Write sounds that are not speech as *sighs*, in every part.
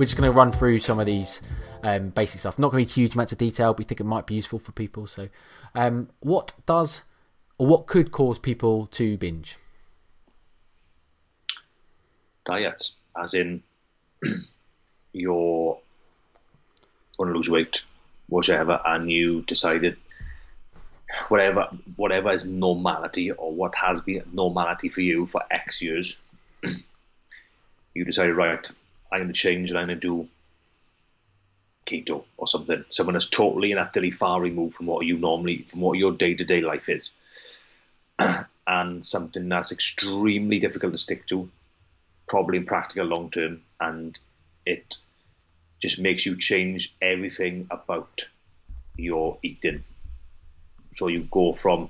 We're just going to run through some of these um, basic stuff. Not going to be huge amounts of detail, but we think it might be useful for people. So, um, what does or what could cause people to binge? Diets, as in *clears throat* you're want to lose weight, whatever, and you decided whatever whatever is normality or what has been normality for you for X years, *clears throat* you decided right, I'm going to change and I'm going to do keto or something. Someone that's totally and utterly far removed from what you normally, from what your day to day life is, *clears throat* and something that's extremely difficult to stick to, probably impractical long term, and it just makes you change everything about your eating. So you go from,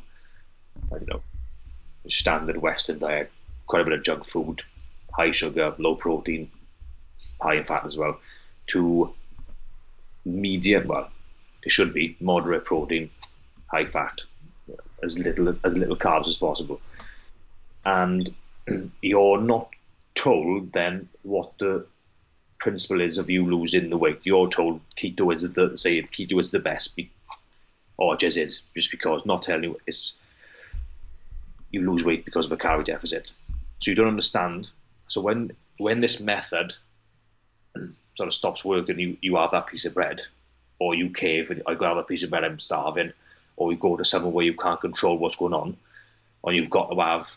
I don't know, standard Western diet, quite a bit of junk food, high sugar, low protein, high in fat as well, to medium, well, it should be moderate protein, high fat, as little as little carbs as possible. And *clears throat* you're not told then what the principle is of you losing the weight. You're told keto is the say keto is the best, or just is just because not telling you it's you lose weight because of a calorie deficit. So you don't understand. So when when this method *clears throat* sort of stops working, you, you have that piece of bread, or you cave and I grab a piece of bread, I'm starving, or you go to somewhere where you can't control what's going on, or you've got to have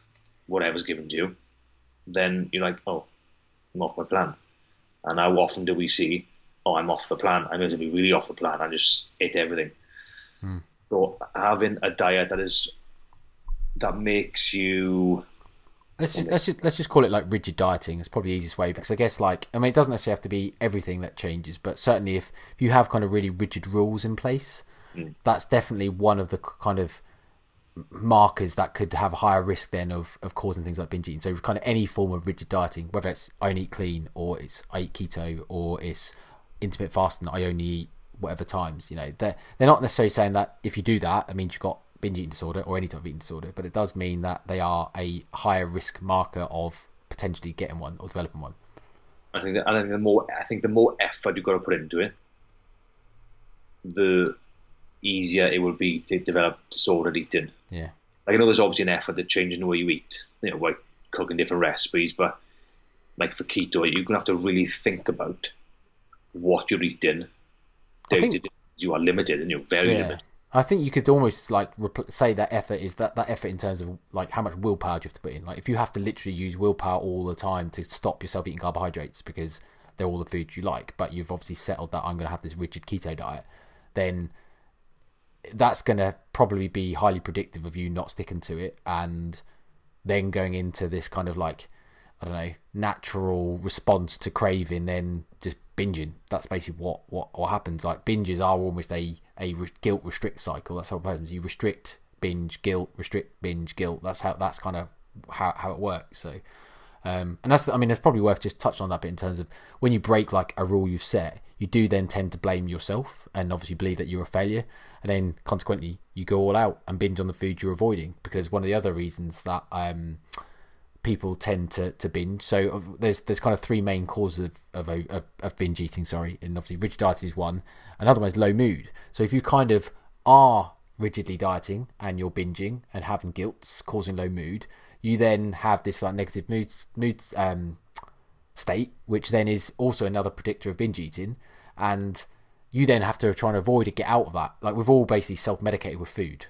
whatever's given to you, then you're like, oh, I'm my plan. And how often do we see, oh, I'm off the plan, I'm going to be really off the plan, I just ate everything. Hmm. So having a diet that is that makes you Let's just, let's just let's just call it like rigid dieting. It's probably the easiest way because I guess like I mean it doesn't necessarily have to be everything that changes, but certainly if, if you have kind of really rigid rules in place, Mm. that's definitely one of the kind of markers that could have a higher risk then of, of causing things like binge eating. So kind of any form of rigid dieting, whether it's I only eat clean or it's I eat keto or it's intermittent fasting, I only eat whatever times. You know, they're they're not necessarily saying that if you do that, it means you've got binge eating disorder or any type of eating disorder, but it does mean that they are a higher risk marker of potentially getting one or developing one. I think I think the more I think the more effort you've got to put into it, the easier it will be to develop disordered eating. Yeah. Like I know there's obviously an effort to changing the way you eat, you know, like cooking different recipes, but like for keto, you're gonna have to really think about what you're eating. Day think- to day, you are limited, and you're very Yeah. limited. I think you could almost like say that effort is that that effort in terms of like how much willpower do you have to put in. Like if you have to literally use willpower all the time to stop yourself eating carbohydrates because they're all the foods you like, but you've obviously settled that I'm going to have this rigid keto diet, then that's going to probably be highly predictive of you not sticking to it and then going into this kind of like I don't know natural response to craving, then just binging. That's basically what what what happens. Like binges are almost a a re- guilt restrict cycle. That's how it happens. You restrict, binge, guilt, restrict, binge, guilt. That's how that's kind of how how it works. So. Um, and that's, I mean, it's probably worth just touching on that bit in terms of when you break like a rule you've set, you do then tend to blame yourself and obviously believe that you're a failure. And then consequently, you go all out and binge on the food you're avoiding because one of the other reasons that, um, people tend to, to binge. So uh, there's there's kind of three main causes of, of, of, of binge eating. Sorry, and obviously rigid dieting is one. Another one is low mood. So if you kind of are rigidly dieting and you're binging and having guilt causing low mood, you then have this like negative mood mood um, state, which then is also another predictor of binge eating, and you then have to try and avoid it, get out of that. Like we've all basically self medicated with food.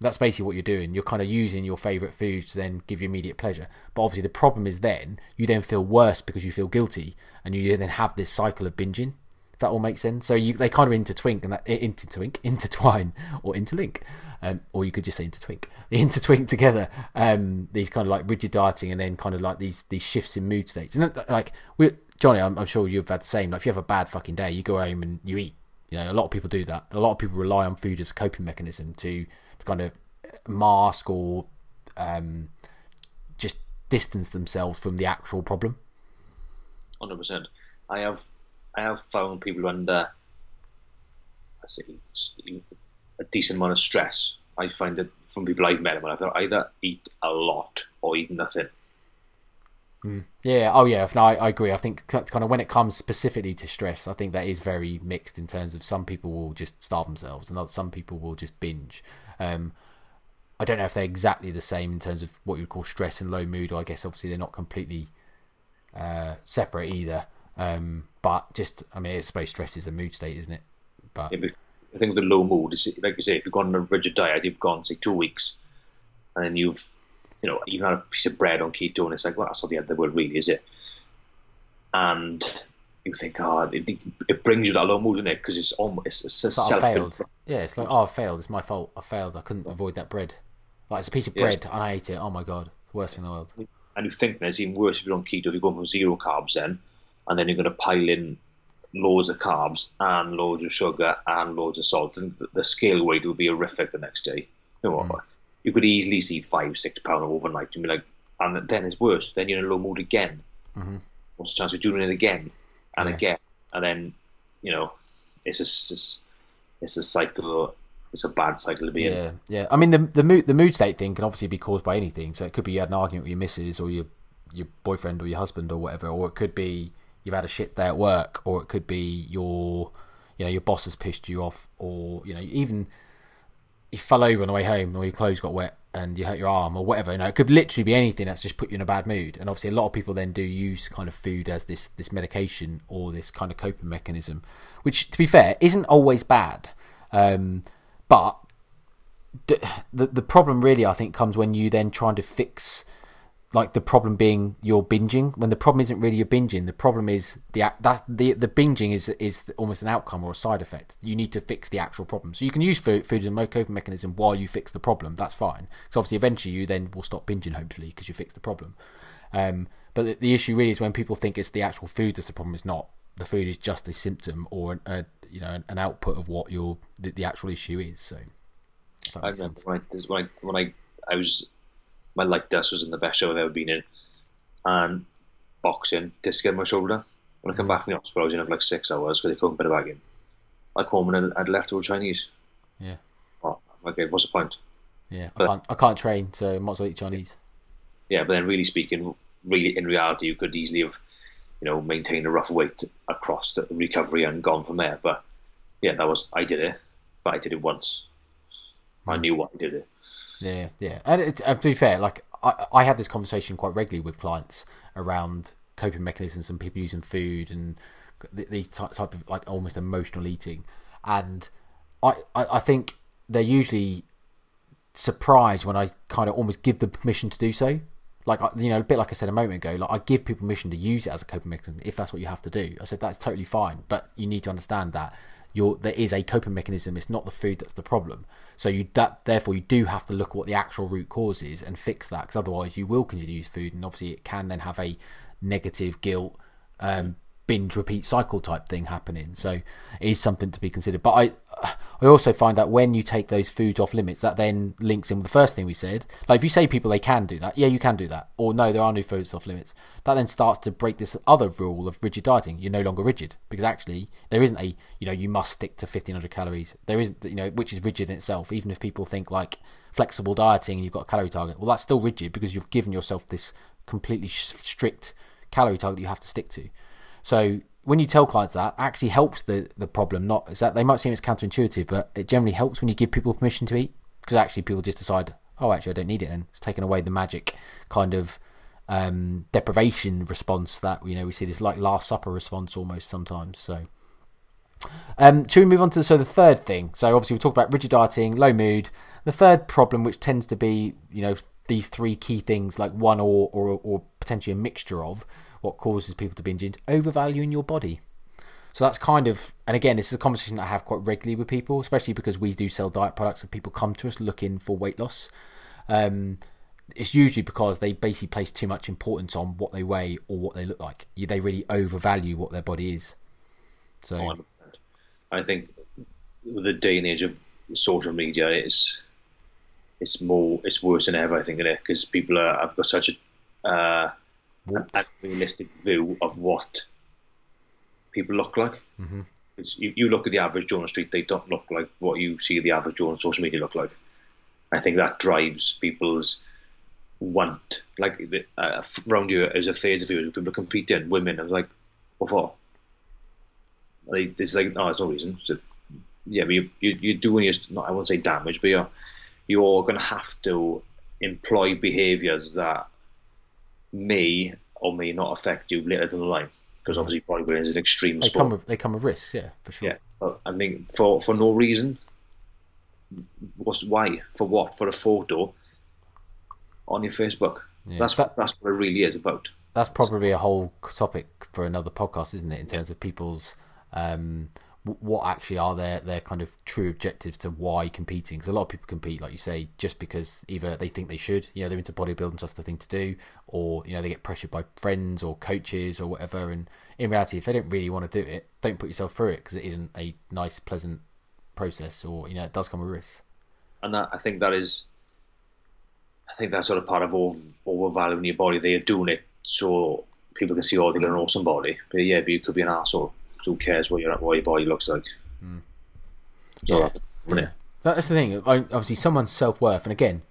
That's basically what you're doing. You're kind of using your favorite foods to then give you immediate pleasure. But obviously, the problem is then you then feel worse because you feel guilty, and you then have this cycle of binging. If that all makes sense. So you they kind of intertwink and that intertwink, *laughs* intertwine, or interlink, um, or you could just say intertwink, *laughs* They intertwink together. Um, these kind of like rigid dieting, and then kind of like these these shifts in mood states. And uh, like we, Johnny, I'm, I'm sure you've had the same. Like if you have a bad fucking day, you go home and you eat. You know, a lot of people do that. A lot of people rely on food as a coping mechanism to, to kind of mask or um, just distance themselves from the actual problem. Hundred percent. I have I have found people under I say a decent amount of stress. I find that from people I've met, when I've either eat a lot or eat nothing. Mm. Yeah. Oh, yeah. No, I, I, agree. I think kind of when it comes specifically to stress, I think that is very mixed in terms of some people will just starve themselves, and some people will just binge. Um, I don't know if they're exactly the same in terms of what you would call stress and low mood. Or I guess obviously they're not completely uh, separate either. Um, but just, I mean, I suppose stress is a mood state, isn't it? But yeah, I think the low mood is like you say, if you've gone on a rigid diet, you've gone say two weeks, and then you've you know, you've had a piece of bread on keto, and it's like, well, that's not the end of the world, really, is it? And you think, oh, it, it brings you that low mood, in it? Because it's almost it's, it's, it's like self Yeah, it's like, oh, I failed. It's my fault. I failed. I couldn't avoid that bread. Like it's a piece of bread, yes. and I ate it. Oh my god, worst thing in the world. And you think there's even worse if you're on keto. If you're going from zero carbs, then, and then you're going to pile in loads of carbs and loads of sugar and loads of salt, and the scale weight will be horrific the next day. You know, mm you could easily see five, six pound overnight. You'd be like, and then it's worse. Then you're in a low mood again. Mm-hmm. What's the chance of doing it again and yeah. again? And then, you know, it's a, it's, it's a cycle. It's a bad cycle to be yeah, in. Yeah, yeah. I mean, the the mood the mood state thing can obviously be caused by anything. So it could be you had an argument with your missus or your your boyfriend or your husband or whatever, or it could be you've had a shit day at work, or it could be your you know your boss has pissed you off, or you know even you fell over on the way home or your clothes got wet and you hurt your arm or whatever. You know, it could literally be anything that's just put you in a bad mood. And obviously, a lot of people then do use kind of food as this this medication or this kind of coping mechanism, which, to be fair, isn't always bad. Um, but the, the problem really, I think, comes when you then trying to fix like the problem being you're binging. When the problem isn't really your binging the problem is the that the the binging is is almost an outcome or a side effect. You need to fix the actual problem. So you can use food, food as a coping mechanism while you fix the problem. That's fine. So obviously eventually you then will stop binging hopefully because you fix the problem. Um, but the, the, issue really is when people think it's the actual food that's the problem it's not. The food is just a symptom or a, you know an output of what your the, the actual issue is so. I remember when when I when I I was my leg dust was in the best show I've ever been in. And boxing, disc in my shoulder. When I come back from the hospital, I was in for like six hours because they couldn't put it back in. I home and I'd left all Chinese. Yeah. Oh, okay, what's the point? Yeah, but, I can't, I can't train, so I might as well eat Chinese. Yeah, but then really speaking, really in reality, you could easily have, you know, maintained a rough weight across the recovery and gone from there. But yeah, that was I did it, but I did it once. I hmm. knew why I did it. Yeah, yeah. And it, uh, to be fair, like I, I have this conversation quite regularly with clients around coping mechanisms and people using food and these type of like almost emotional eating, and I, I, I think they're usually surprised when I kind of almost give them permission to do so. Like you know, a bit like I said a moment ago, like I give people permission to use it as a coping mechanism if that's what you have to do. I said that's totally fine, but you need to understand that you're, there is a coping mechanism. It's not the food that's the problem. So you that therefore you do have to look at what the actual root cause is and fix that because otherwise you will continue to use food and obviously it can then have a negative guilt um, binge repeat cycle type thing happening. So it is something to be considered. But I I also find that when you take those foods off limits, that then links in with the first thing we said. Like if you say people they can do that, yeah, you can do that. Or no, there are no foods off limits. That then starts to break this other rule of rigid dieting. You're no longer rigid because actually there isn't a you know you must stick to 1500 calories. There isn't you know which is rigid in itself. Even if people think like flexible dieting and you've got a calorie target, well that's still rigid because you've given yourself this completely strict calorie target that you have to stick to. So when you tell clients that, actually helps the, the problem. Not is that they might seem it's counterintuitive, but it generally helps when you give people permission to eat because actually people just decide, oh, actually I don't need it, and it's taken away the magic kind of um, deprivation response that you know we see this like Last Supper response almost sometimes. So. Um, should we move on to so the third thing? So obviously we talked about rigid dieting, low mood. The third problem, which tends to be you know these three key things, like one or or, or potentially a mixture of, what causes people to binge into overvaluing your body. So that's kind of, and again, this is a conversation I have quite regularly with people, especially because we do sell diet products and people come to us looking for weight loss. Um, it's usually because they basically place too much importance on what they weigh or what they look like. They really overvalue what their body is. So, I think the day and age of social media, it's it's more it's worse than ever. I think, it because people are, have got such a uh, an unrealistic view of what people look like. Mm-hmm. You, you look at the average Joe on the street, they don't look like what you see the average Joe on social media look like. I think that drives people's want, like uh, around you as a phase of viewers, people are competing, women, I was like, what for? Like, it's like, no, there's no reason. So, yeah, but you, you, you're doing your, not, I won't say damage, but you're, you're going to have to employ behaviours that may or may not affect you later down the line. Because obviously bodybuilding is an extreme they sport. Come with, they come with risks, yeah, for sure. Yeah, but I mean, for, for no reason. What's why? For what? For a photo on your Facebook. Yeah, that's that, that's what it really is about. That's probably a whole topic for another podcast, isn't it? In terms of people's um, what actually are their their kind of true objectives to why competing? Because a lot of people compete like you say just because either they think they should you know they're into bodybuilding so that's the thing to do or you know they get pressured by friends or coaches or whatever and in reality if they don't really want to do it don't put yourself through it because it isn't a nice pleasant process or you know it does come with risks and that, i think that is i think that's sort of part of over, overvaluing your body. They're doing it so people can see oh they've got an awesome body. But yeah but you could be an asshole who cares what your what your body looks like? Mm. yeah. yeah. That's the thing. Obviously, someone's self worth, and again,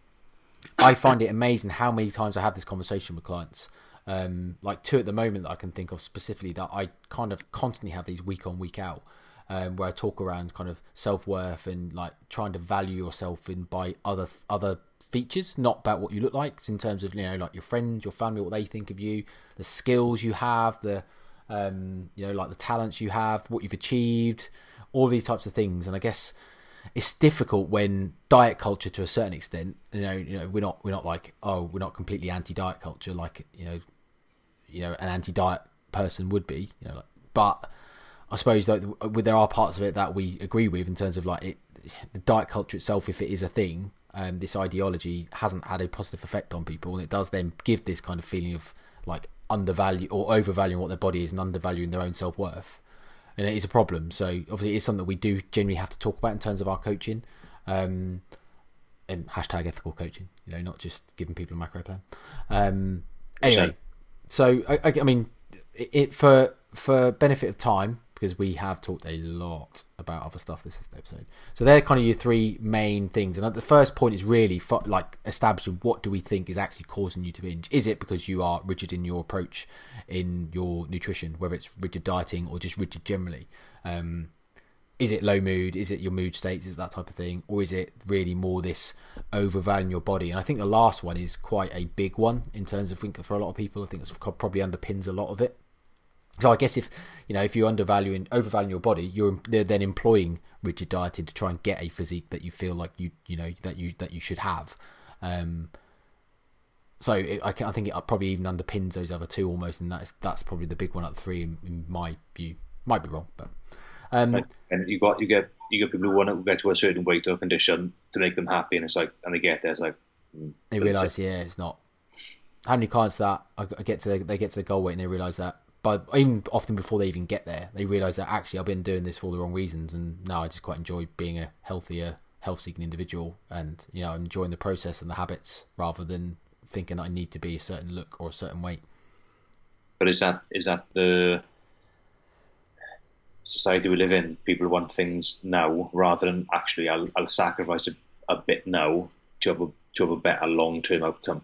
I find it amazing how many times I have this conversation with clients. Um, like two at the moment that I can think of specifically that I kind of constantly have these week on week out, um, where I talk around kind of self worth and like trying to value yourself in by other other features, not about what you look like. It's in terms of you know like your friends, your family, what they think of you, the skills you have, the um, you know, like the talents you have, what you've achieved, all these types of things. And I guess it's difficult when diet culture, to a certain extent, you know, you know, we're not we're not like oh, we're not completely anti-diet culture, like you know, you know, an anti-diet person would be, you know, like, but I suppose that there are parts of it that we agree with in terms of like it, the diet culture itself, if it is a thing, um, this ideology hasn't had a positive effect on people, and it does then give this kind of feeling of like undervalue or overvaluing what their body is and undervaluing their own self worth. And it is a problem. So obviously, it's something that we do generally have to talk about in terms of our coaching. Um, and hashtag ethical coaching, you know, not just giving people a macro plan. Um, anyway, so I, I, I mean, it, it for for benefit of time, because we have talked a lot about other stuff this episode. So they're kind of your three main things. And the first point is really like establishing what do we think is actually causing you to binge. Is it because you are rigid in your approach in your nutrition, whether it's rigid dieting or just rigid generally? Um, is it low mood? Is it your mood states? Is that type of thing? Or is it really more this overvaluing your body? And I think the last one is quite a big one in terms of, think for a lot of people, I think it's probably underpins a lot of it. So I guess if you know if you're undervaluing, overvaluing your body, you're then employing rigid dieting to try and get a physique that you feel like you you know that you that you should have. Um, so it, I, can, I think it probably even underpins those other two almost, and that's that's probably the big one out of three in, in my view. Might be wrong, but um, and you got you get you get people who want to get to a certain weight or condition to make them happy, and it's like, and they get there, it's like mm, they realise, yeah, it's not. How many clients that I get to they get to the goal weight and they realise that but even often before they even get there, they realise that actually I've been doing this for the wrong reasons, and now I just quite enjoy being a healthier, health-seeking individual, and you know, I'm enjoying the process and the habits rather than thinking I need to be a certain look or a certain weight. But is that is that the society we live in? People want things now rather than actually I'll, I'll sacrifice a, a bit now to have a to have a better long-term outcome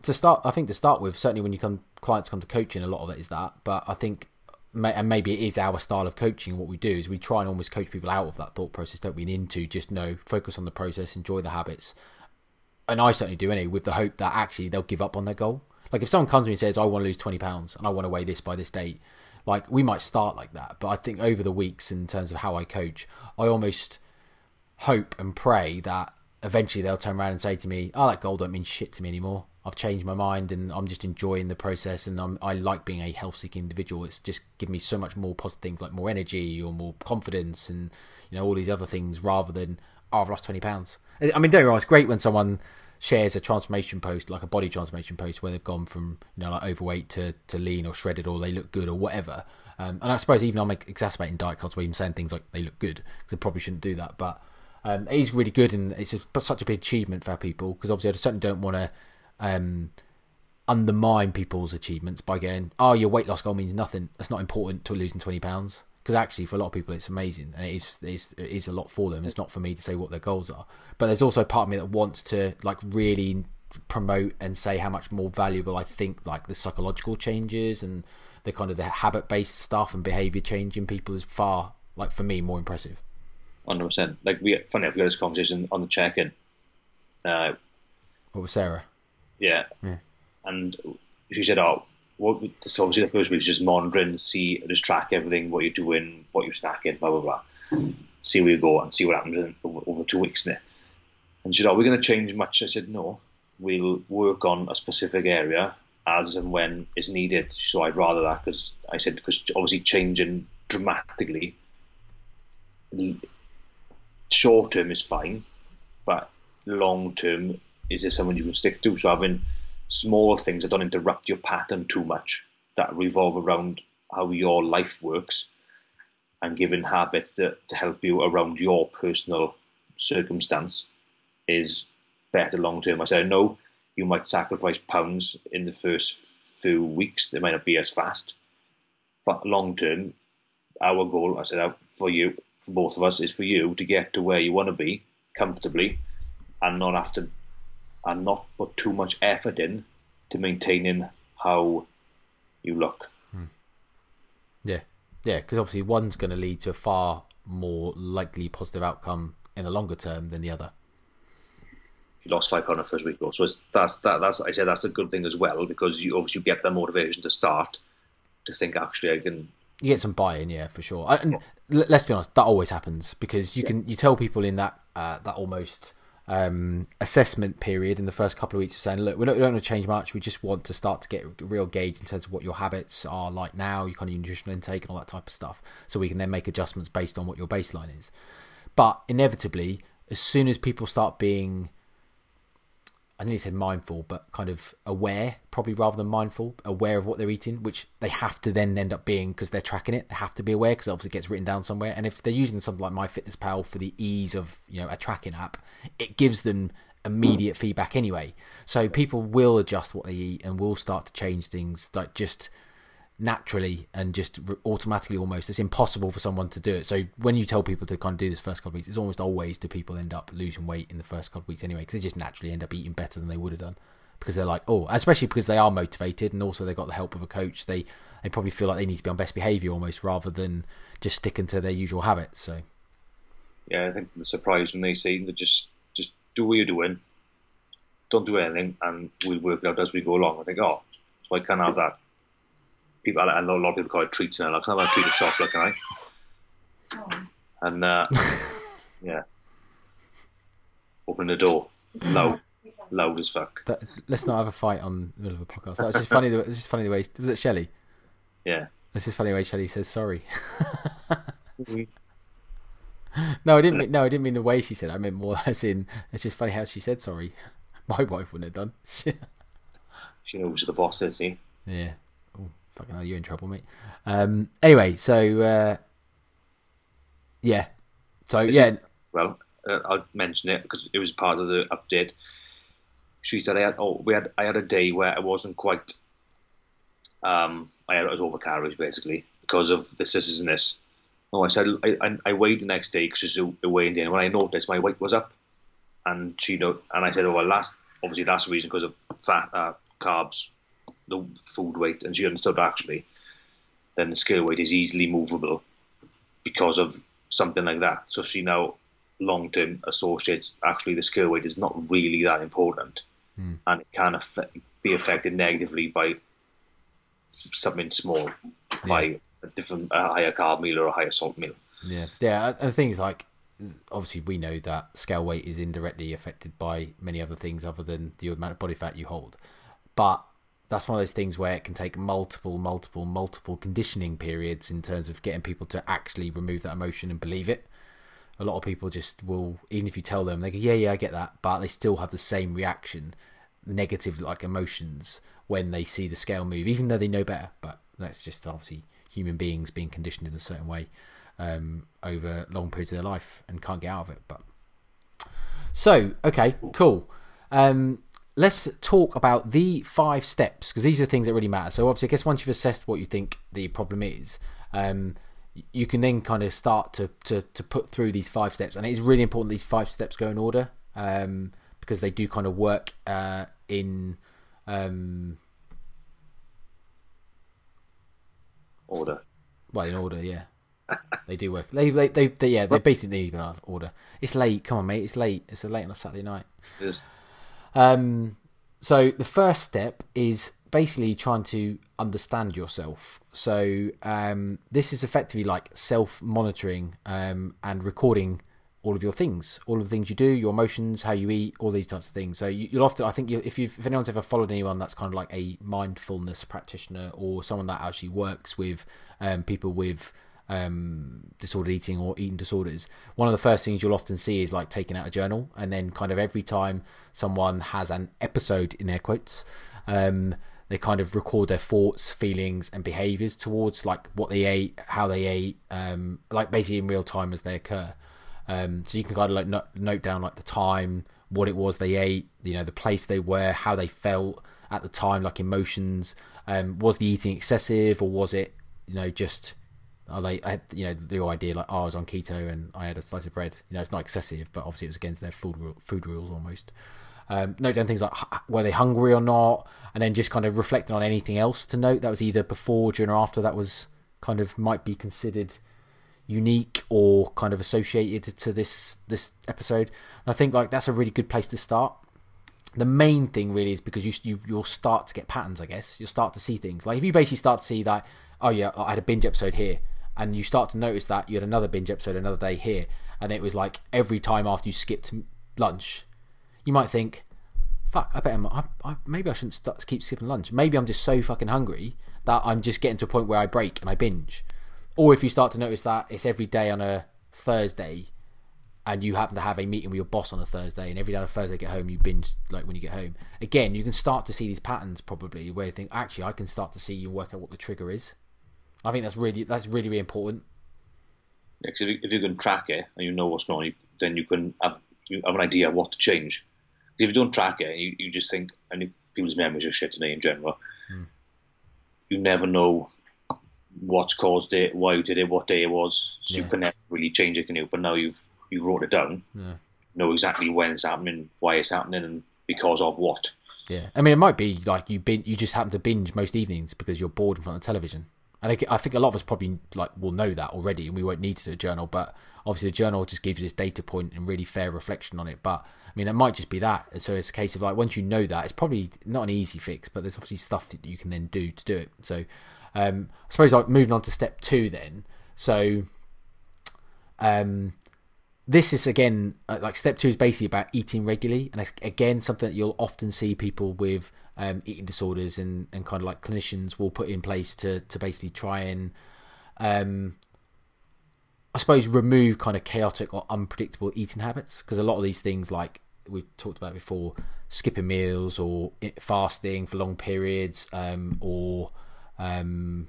to start, I think to start with, certainly when you come clients come to coaching, a lot of it is that. But I think, and maybe it is our style of coaching. What we do is we try and almost coach people out of that thought process, don't we? Into just know, focus on the process, enjoy the habits. And I certainly do anyway, with the hope that actually they'll give up on their goal. Like if someone comes to me and says, "I want to lose twenty pounds and I want to weigh this by this date," like we might start like that. But I think over the weeks, in terms of how I coach, I almost hope and pray that eventually they'll turn around and say to me, "Oh, that goal don't mean shit to me anymore." I've changed my mind and I'm just enjoying the process and I'm, I like being a health seeking individual. It's just given me so much more positive things like more energy or more confidence and you know all these other things rather than oh I've lost twenty pounds. I mean don't get it's great when someone shares a transformation post like a body transformation post where they've gone from you know like overweight to, to lean or shredded or they look good or whatever. Um, and I suppose even I'm exacerbating diet culture by even saying things like they look good because I probably shouldn't do that, but um, it is really good and it's a, such a big achievement for people because obviously I certainly don't want to um, undermine people's achievements by going, "Oh, your weight loss goal means nothing. That's not important to losing twenty pounds." Because actually, for a lot of people, it's amazing, and it is, it's, it is a lot for them. It's not for me to say what their goals are, but there's also a part of me that wants to like really promote and say how much more valuable I think like the psychological changes and the kind of the habit based stuff and behavior change in people is far like for me more impressive. Hundred percent. Like we, funny enough, we had this conversation on the check-in. Uh, what was Sarah? Yeah. yeah. And she said, "Oh, what?" So obviously the first week is just monitoring, see, just track everything, what you're doing, what you're snacking, blah blah blah. See where you go and see what happens over, over two weeks now. And she said, "Are we going to change much?" I said, "No. We'll work on a specific area as and when is needed." So I'd rather that because I said because obviously changing dramatically. Short term is fine, but long term is this someone you can stick to? So having small things that don't interrupt your pattern too much, that revolve around how your life works, and giving habits to, to help you around your personal circumstance is better long term. I said, I know you might sacrifice pounds in the first few weeks, they might not be as fast, but long term, our goal, I said, uh, for you, for both of us, is for you to get to where you want to be comfortably and not have to and not put too much effort in to maintaining how you look. Hmm. Yeah, yeah, because obviously one's going to lead to a far more likely positive outcome in the longer term than the other. You lost five pound first week, though, so that's that. That's I said that's a good thing as well because you obviously get the motivation to start to think actually I can. You get some buy-in, yeah, for sure. And let's be honest, that always happens because you yeah. can you tell people in that uh, that almost um, assessment period in the first couple of weeks of saying, look, we don't, want to change much. We just want to start to get a real gauge in terms of what your habits are like now, your kind of nutritional intake and all that type of stuff. So we can then make adjustments based on what your baseline is. But inevitably, as soon as people start being I nearly said mindful, but kind of aware, probably rather than mindful, aware of what they're eating, which they have to then end up being because they're tracking it. They have to be aware because obviously it gets written down somewhere. And if they're using something like MyFitnessPal for the ease of you know a tracking app, it gives them immediate feedback anyway. So people will adjust what they eat and will start to change things like just naturally and just automatically almost it's impossible for someone to do it. So when you tell people to kind of do this first couple of weeks it's almost always do people end up losing weight in the first couple of weeks anyway because they just naturally end up eating better than they would have done. Because they're like oh especially because they are motivated and also they got the help of a coach they they probably feel like they need to be on best behavior almost rather than just sticking to their usual habits so. Yeah i think the surprise when they say that just just do what you're doing. Don't do anything and we'll work it out as we go along. I think oh so i can't have that people, I know a lot of people call it treats now. Like, can I have a treat of chocolate, can I? Oh. And uh, *laughs* yeah, open the door, loud, loud as fuck. That, let's not have a fight on the middle of a podcast. That's just funny. It's just funny the way was it Shelley? Yeah, it's just funny the way Shelley says sorry. *laughs* no, I didn't. Mean, no, I didn't mean the way she said. It. I meant more *laughs* as in. It's just funny how she said sorry. My wife wouldn't have done. she knows who the boss is. See? Yeah fucking hell, you're in trouble, mate. Um, anyway, so uh, yeah, so yeah. well, uh, I'll mention it because it was part of the update. She said I had oh we had I had a day where I wasn't quite um I had it was over calories basically because of the scissors and this. Oh, I said I, I weighed the next day because she was weighing in. When I noticed my weight was up, and she know, and I said, oh well, last obviously that's the reason because of fat, uh, carbs, the food weight, and she understood actually, then the scale weight is easily movable because of something like that. So she now long term associates actually the scale weight is not really that important, mm. and it can affect, be affected negatively by something small, yeah. by a different a higher carb meal or a higher salt meal. Yeah, yeah. I think like obviously we know that scale weight is indirectly affected by many other things other than the amount of body fat you hold, but that's one of those things where it can take multiple, multiple, multiple conditioning periods in terms of getting people to actually remove that emotion and believe it. A lot of people just will, even if you tell them, they go, "Yeah, yeah, I get that," but they still have the same reaction, negative like emotions when they see the scale move, even though they know better. But that's just obviously human beings being conditioned in a certain way um, over long periods of their life and can't get out of it. But so, okay, cool. Um, let's talk about the five steps because these are things that really matter. So obviously, I guess once you've assessed what you think the problem is, um, you can then kind of start to, to to put through these five steps, and it is really important these five steps go in order um, because they do kind of work uh, in um, order. Well, in order, yeah. *laughs* they do work. They, they, they, they yeah, they're basically even order. It's late. Come on, mate. It's late. It's late on a Saturday night. It is. Um, so the first step is basically trying to understand yourself. So um, this is effectively like self-monitoring um, and recording all of your things, all of the things you do, your emotions, how you eat, all these types of things. So you, will often, I think, if you've if anyone's ever followed anyone that's kind of like a mindfulness practitioner or someone that actually works with um, people with um, disordered eating or eating disorders, one of the first things you'll often see is like taking out a journal, and then kind of every time someone has an episode in air quotes, um, they kind of record their thoughts, feelings, and behaviors towards like what they ate, how they ate, um, like basically in real time as they occur. Um, so you can kind of like note, note down like the time, what it was they ate, you know, the place they were, how they felt at the time, like emotions. Um, was the eating excessive or was it, you know, just are they, had, you know, the idea like oh, I was on keto and I had a slice of bread. You know, it's not excessive, but obviously it was against their food food rules almost. Um, note down things like were they hungry or not, and then just kind of reflecting on anything else to note that was either before, during, or after that was kind of might be considered unique or kind of associated to this this episode. And I think like that's a really good place to start. The main thing really is because you, you you'll start to get patterns. I guess you'll start to see things. Like if you basically start to see that, oh yeah, I had a binge episode here, and you start to notice that you had another binge episode another day here, and it was like every time after you skipped lunch, you might think, fuck, I bet I, I, maybe I shouldn't keep skipping lunch. Maybe I'm just so fucking hungry that I'm just getting to a point where I break and I binge. Or if you start to notice that it's every day on a Thursday and you happen to have a meeting with your boss on a Thursday and every day on a Thursday get home you binge like when you get home. Again, you can start to see these patterns probably where you think actually I can start to see you work out what the trigger is. I think that's really that's really really important. Yeah, because if, you, if you can track it and you know what's going on, then you can have you have an idea of what to change. If you don't track it, you, you just think and people's memories are shit today in general. Hmm. You never know what's caused it, why you did it, what day it was. So yeah. you can never really change it, can you? But now you've you've wrote it down. Yeah. Know exactly when it's happening, why it's happening, and because of what. Yeah, I mean, it might be like you bin- you just happen to binge most evenings because you're bored in front of television, and I, I think a lot of us probably like will know that already, and we won't need to do a journal. But obviously, the journal just gives you this data point and really fair reflection on it. But I mean, it might just be that. So it's a case of like once you know that, it's probably not an easy fix, but there's obviously stuff that you can then do to do it. So um, I suppose like moving on to step two then. So um, this is again uh, like step two is basically about eating regularly, and again something that you'll often see people with um, eating disorders and, and kind of like clinicians will put in place to to basically try and um, I suppose remove kind of chaotic or unpredictable eating habits because a lot of these things like we've talked about before skipping meals or fasting for long periods um, or um,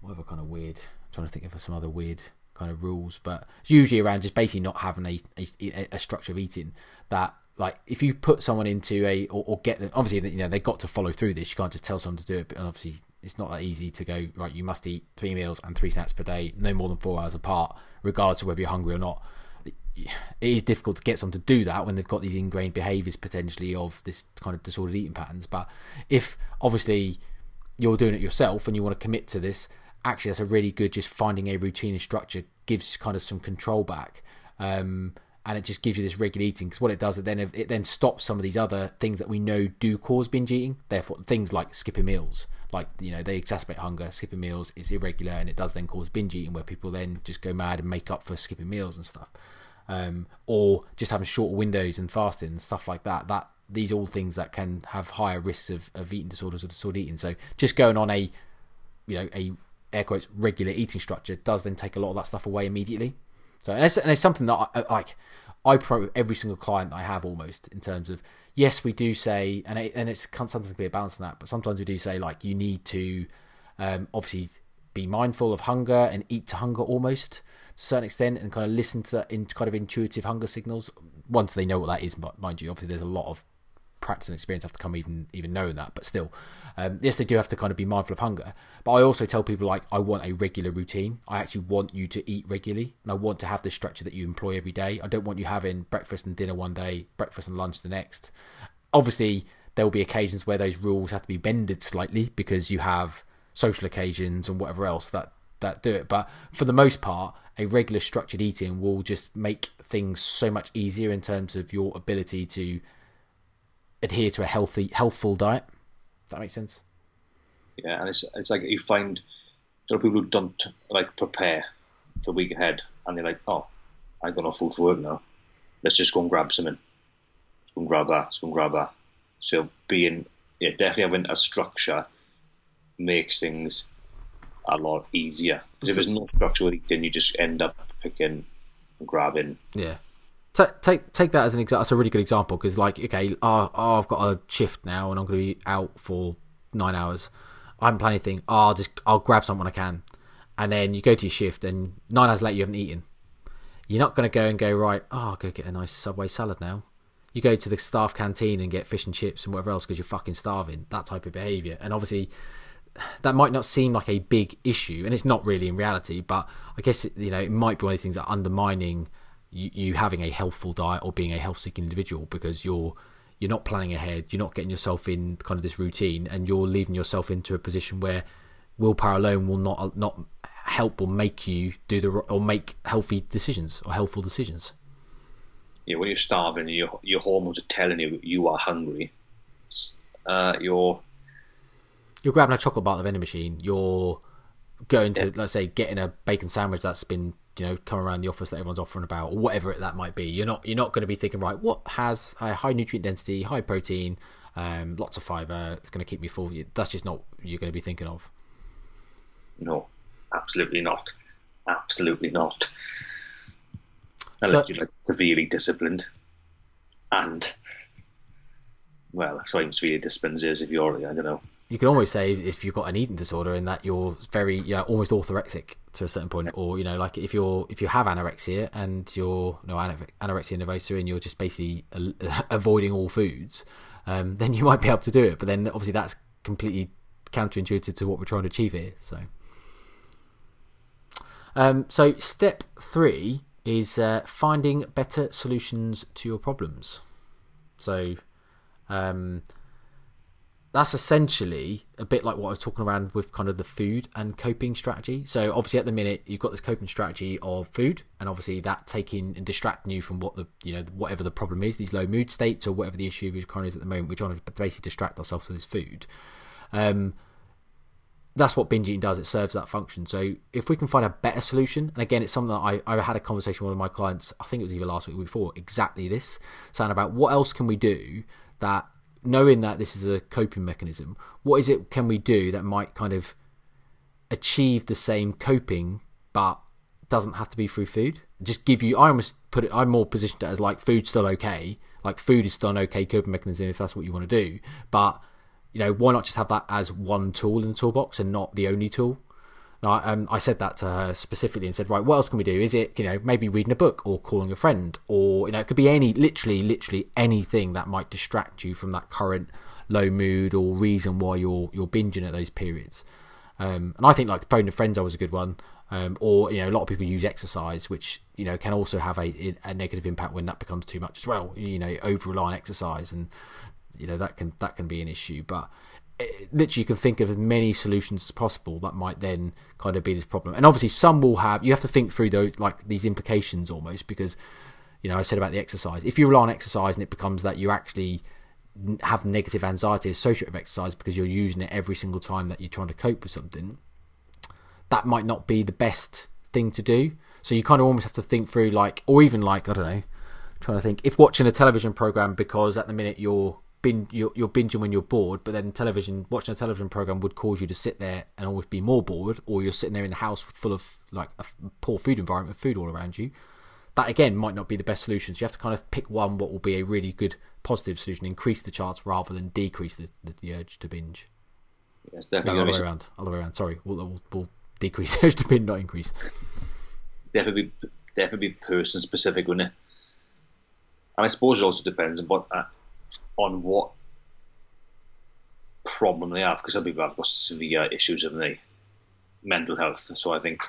whatever kind of weird. I'm trying to think of some other weird kind of rules, but it's usually around just basically not having a, a, a structure of eating that like if you put someone into a or, or, get them obviously you know they've got to follow through this. You can't just tell someone to do it but obviously it's not that easy to go right you must eat three meals and three snacks per day no more than four hours apart regardless of whether you're hungry or not. It is difficult to get someone to do that when they've got these ingrained behaviors potentially of this kind of disordered eating patterns. But if obviously you're doing it yourself and you want to commit to this, actually that's a really good just finding a routine and structure gives kind of some control back. Um, and it just gives you this regular eating because what it does it then it then stops some of these other things that we know do cause binge eating therefore things like skipping meals like you know they exacerbate hunger skipping meals is irregular and it does then cause binge eating where people then just go mad and make up for skipping meals and stuff um, or just having short windows and fasting and stuff like that that these are all things that can have higher risks of, of eating disorders or disordered eating. So just going on a you know a air quotes regular eating structure does then take a lot of that stuff away immediately. So and it's, and it's something that I, like I pro every single client I have almost in terms of yes we do say and it, and it's sometimes can be a balance in that, but sometimes we do say like you need to um, obviously be mindful of hunger and eat to hunger almost to a certain extent and kind of listen to that in kind of intuitive hunger signals once they know what that is. But mind you, obviously there's a lot of practice and experience have to come even even knowing that. But still, um, yes, they do have to kind of be mindful of hunger. But I also tell people like I want a regular routine. I actually want you to eat regularly, and I want to have the structure that you employ every day. I don't want you having breakfast and dinner one day, breakfast and lunch the next. Obviously, there will be occasions where those rules have to be bended slightly because you have social occasions and whatever else that that do it. But for the most part, a regular structured eating will just make things so much easier in terms of your ability to adhere to a healthy, healthful diet. That makes sense? Yeah, and it's it's like you find there are people who don't like prepare for the week ahead, and they're like, "Oh, I got no food for work now. Let's just go and grab something. Let's go and grab that. Let's go and grab that." So being yeah, definitely having a structure makes things a lot easier. Because if there's no structure then you just end up picking and grabbing. Yeah. Take take take that as an example. That's a really good example because, like, okay, oh, oh, I've got a shift now and I'm going to be out for nine hours. I haven't planned anything. Oh, I'll just I'll grab something I can, and then you go to your shift and nine hours later you haven't eaten. You're not going to go and go right. Oh, I'll go get a nice Subway salad now. You go to the staff canteen and get fish and chips and whatever else because you're fucking starving. That type of behaviour, and obviously that might not seem like a big issue, and it's not really in reality. But I guess you know it might be one of these things that undermining you, you having a healthful diet or being a health seeking individual because you're you're not planning ahead, you're not getting yourself in kind of this routine, and you're leaving yourself into a position where willpower alone will not not help or make you do the or make healthy decisions or healthful decisions. Yeah, when you're starving, your your hormones are telling you you are hungry. Uh, you're you're grabbing a chocolate bar at the vending machine. You're going to, yeah. let's say, getting a bacon sandwich that's been, you know, come around the office that everyone's offering about, or whatever that might be. You're not, you're not going to be thinking, right, what has a high nutrient density, high protein, um, lots of fiber. It's going to keep me full. That's just not what you're going to be thinking of. No, absolutely not. Absolutely not. Unless so, you're like severely disciplined, and well, I'm I'm severely disciplined is if you're, I don't know, you can almost say if you've got an eating disorder in that you're very you know almost orthorexic to a certain point or you know like if you're if you have anorexia and you're no anorexia nervosa and you're just basically *laughs* avoiding all foods um, then you might be able to do it. But then obviously that's completely counterintuitive to what we're trying to achieve here so. Um, so step three is uh, finding better solutions to your problems. So um, that's essentially a bit like what I was talking around with kind of the food and coping strategy. So obviously at the minute you've got this coping strategy of food, and obviously that taking and distracting you from what the you know whatever the problem is, these low mood states or whatever the issue kind of is at the moment. We're trying to basically distract ourselves with this food. Um, that's what binge eating does. It serves that function. So if we can find a better solution, and again, it's something that I, I had a conversation with one of my clients. I think it was either last week or before. Exactly this, saying about what else can we do that knowing that this is a coping mechanism, what is it can we do that might kind of achieve the same coping but doesn't have to be through food? Just give you I almost put it I'm more positioned as like food's still okay. Like food is still an okay coping mechanism if that's what you want to do. But you know, why not just have that as one tool in the toolbox and not the only tool? I, um, I said that to her specifically and said, right, what else can we do? Is it, you know, maybe reading a book or calling a friend or, you know, it could be any, literally, literally anything that might distract you from that current low mood or reason why you're, you're binging at those periods. Um, and I think like phone a friend was a good one. Um, or, you know, a lot of people use exercise, which, you know, can also have a, a negative impact when that becomes too much as well. You know, over rely on exercise and, you know, that can, that can be an issue. But, Eh, literally you can think of as many solutions as possible that might then kind of be this problem. And obviously some will have you have to think through those like these implications almost because you know i said about the exercise. If you rely on exercise and it becomes that you actually have negative anxiety associated with exercise because you're using it every single time that you're trying to cope with something that might not be the best thing to do. So you kind of almost have to think through like or even like i don't know trying to think if watching a television program because at the minute you're bin, you're, you're binging when you're bored, but then television, watching a television program would cause you to sit there and always be more bored, or you're sitting there in the house full of like a poor food environment, food all around you. That again might not be the best solution. So you have to kind of pick one what will be a really good positive solution, increase the chance rather than decrease the, the, the urge to binge. Yes, definitely. No, other way around. Other way around. Sorry, we'll, we'll, we'll decrease the urge to binge, not increase. Definitely, definitely person specific, wouldn't it? And I suppose it also depends on what uh, on what problem they have because some people have got severe issues of the mental health. So I think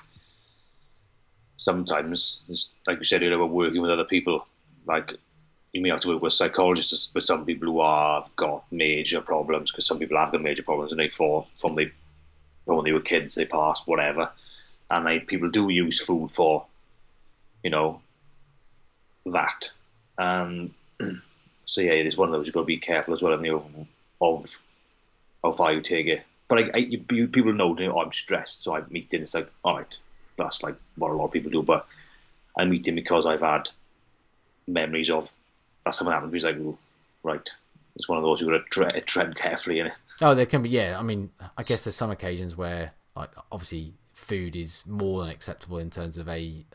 sometimes, like you said earlier, we're working with other people. Like you may have to work with psychologists, but some people who have got major problems because some people have got major problems and they fall from the when they were kids, they passed whatever, and they people do use food for, you know, that. And *clears throat* so yeah, it is one of those you've got to be careful as well, I of of how far you take it. But I, I you, people know, you know, I'm stressed, so I'm eating. It's like, all right, that's like what a lot of people do. But I'm eating because I've had memories of that something happened. He's like, right, it's one of those you've got to tread, tread carefully in it. Oh, there can be. Yeah, I mean, I guess there's some occasions where, like, obviously, food is more than acceptable in terms of a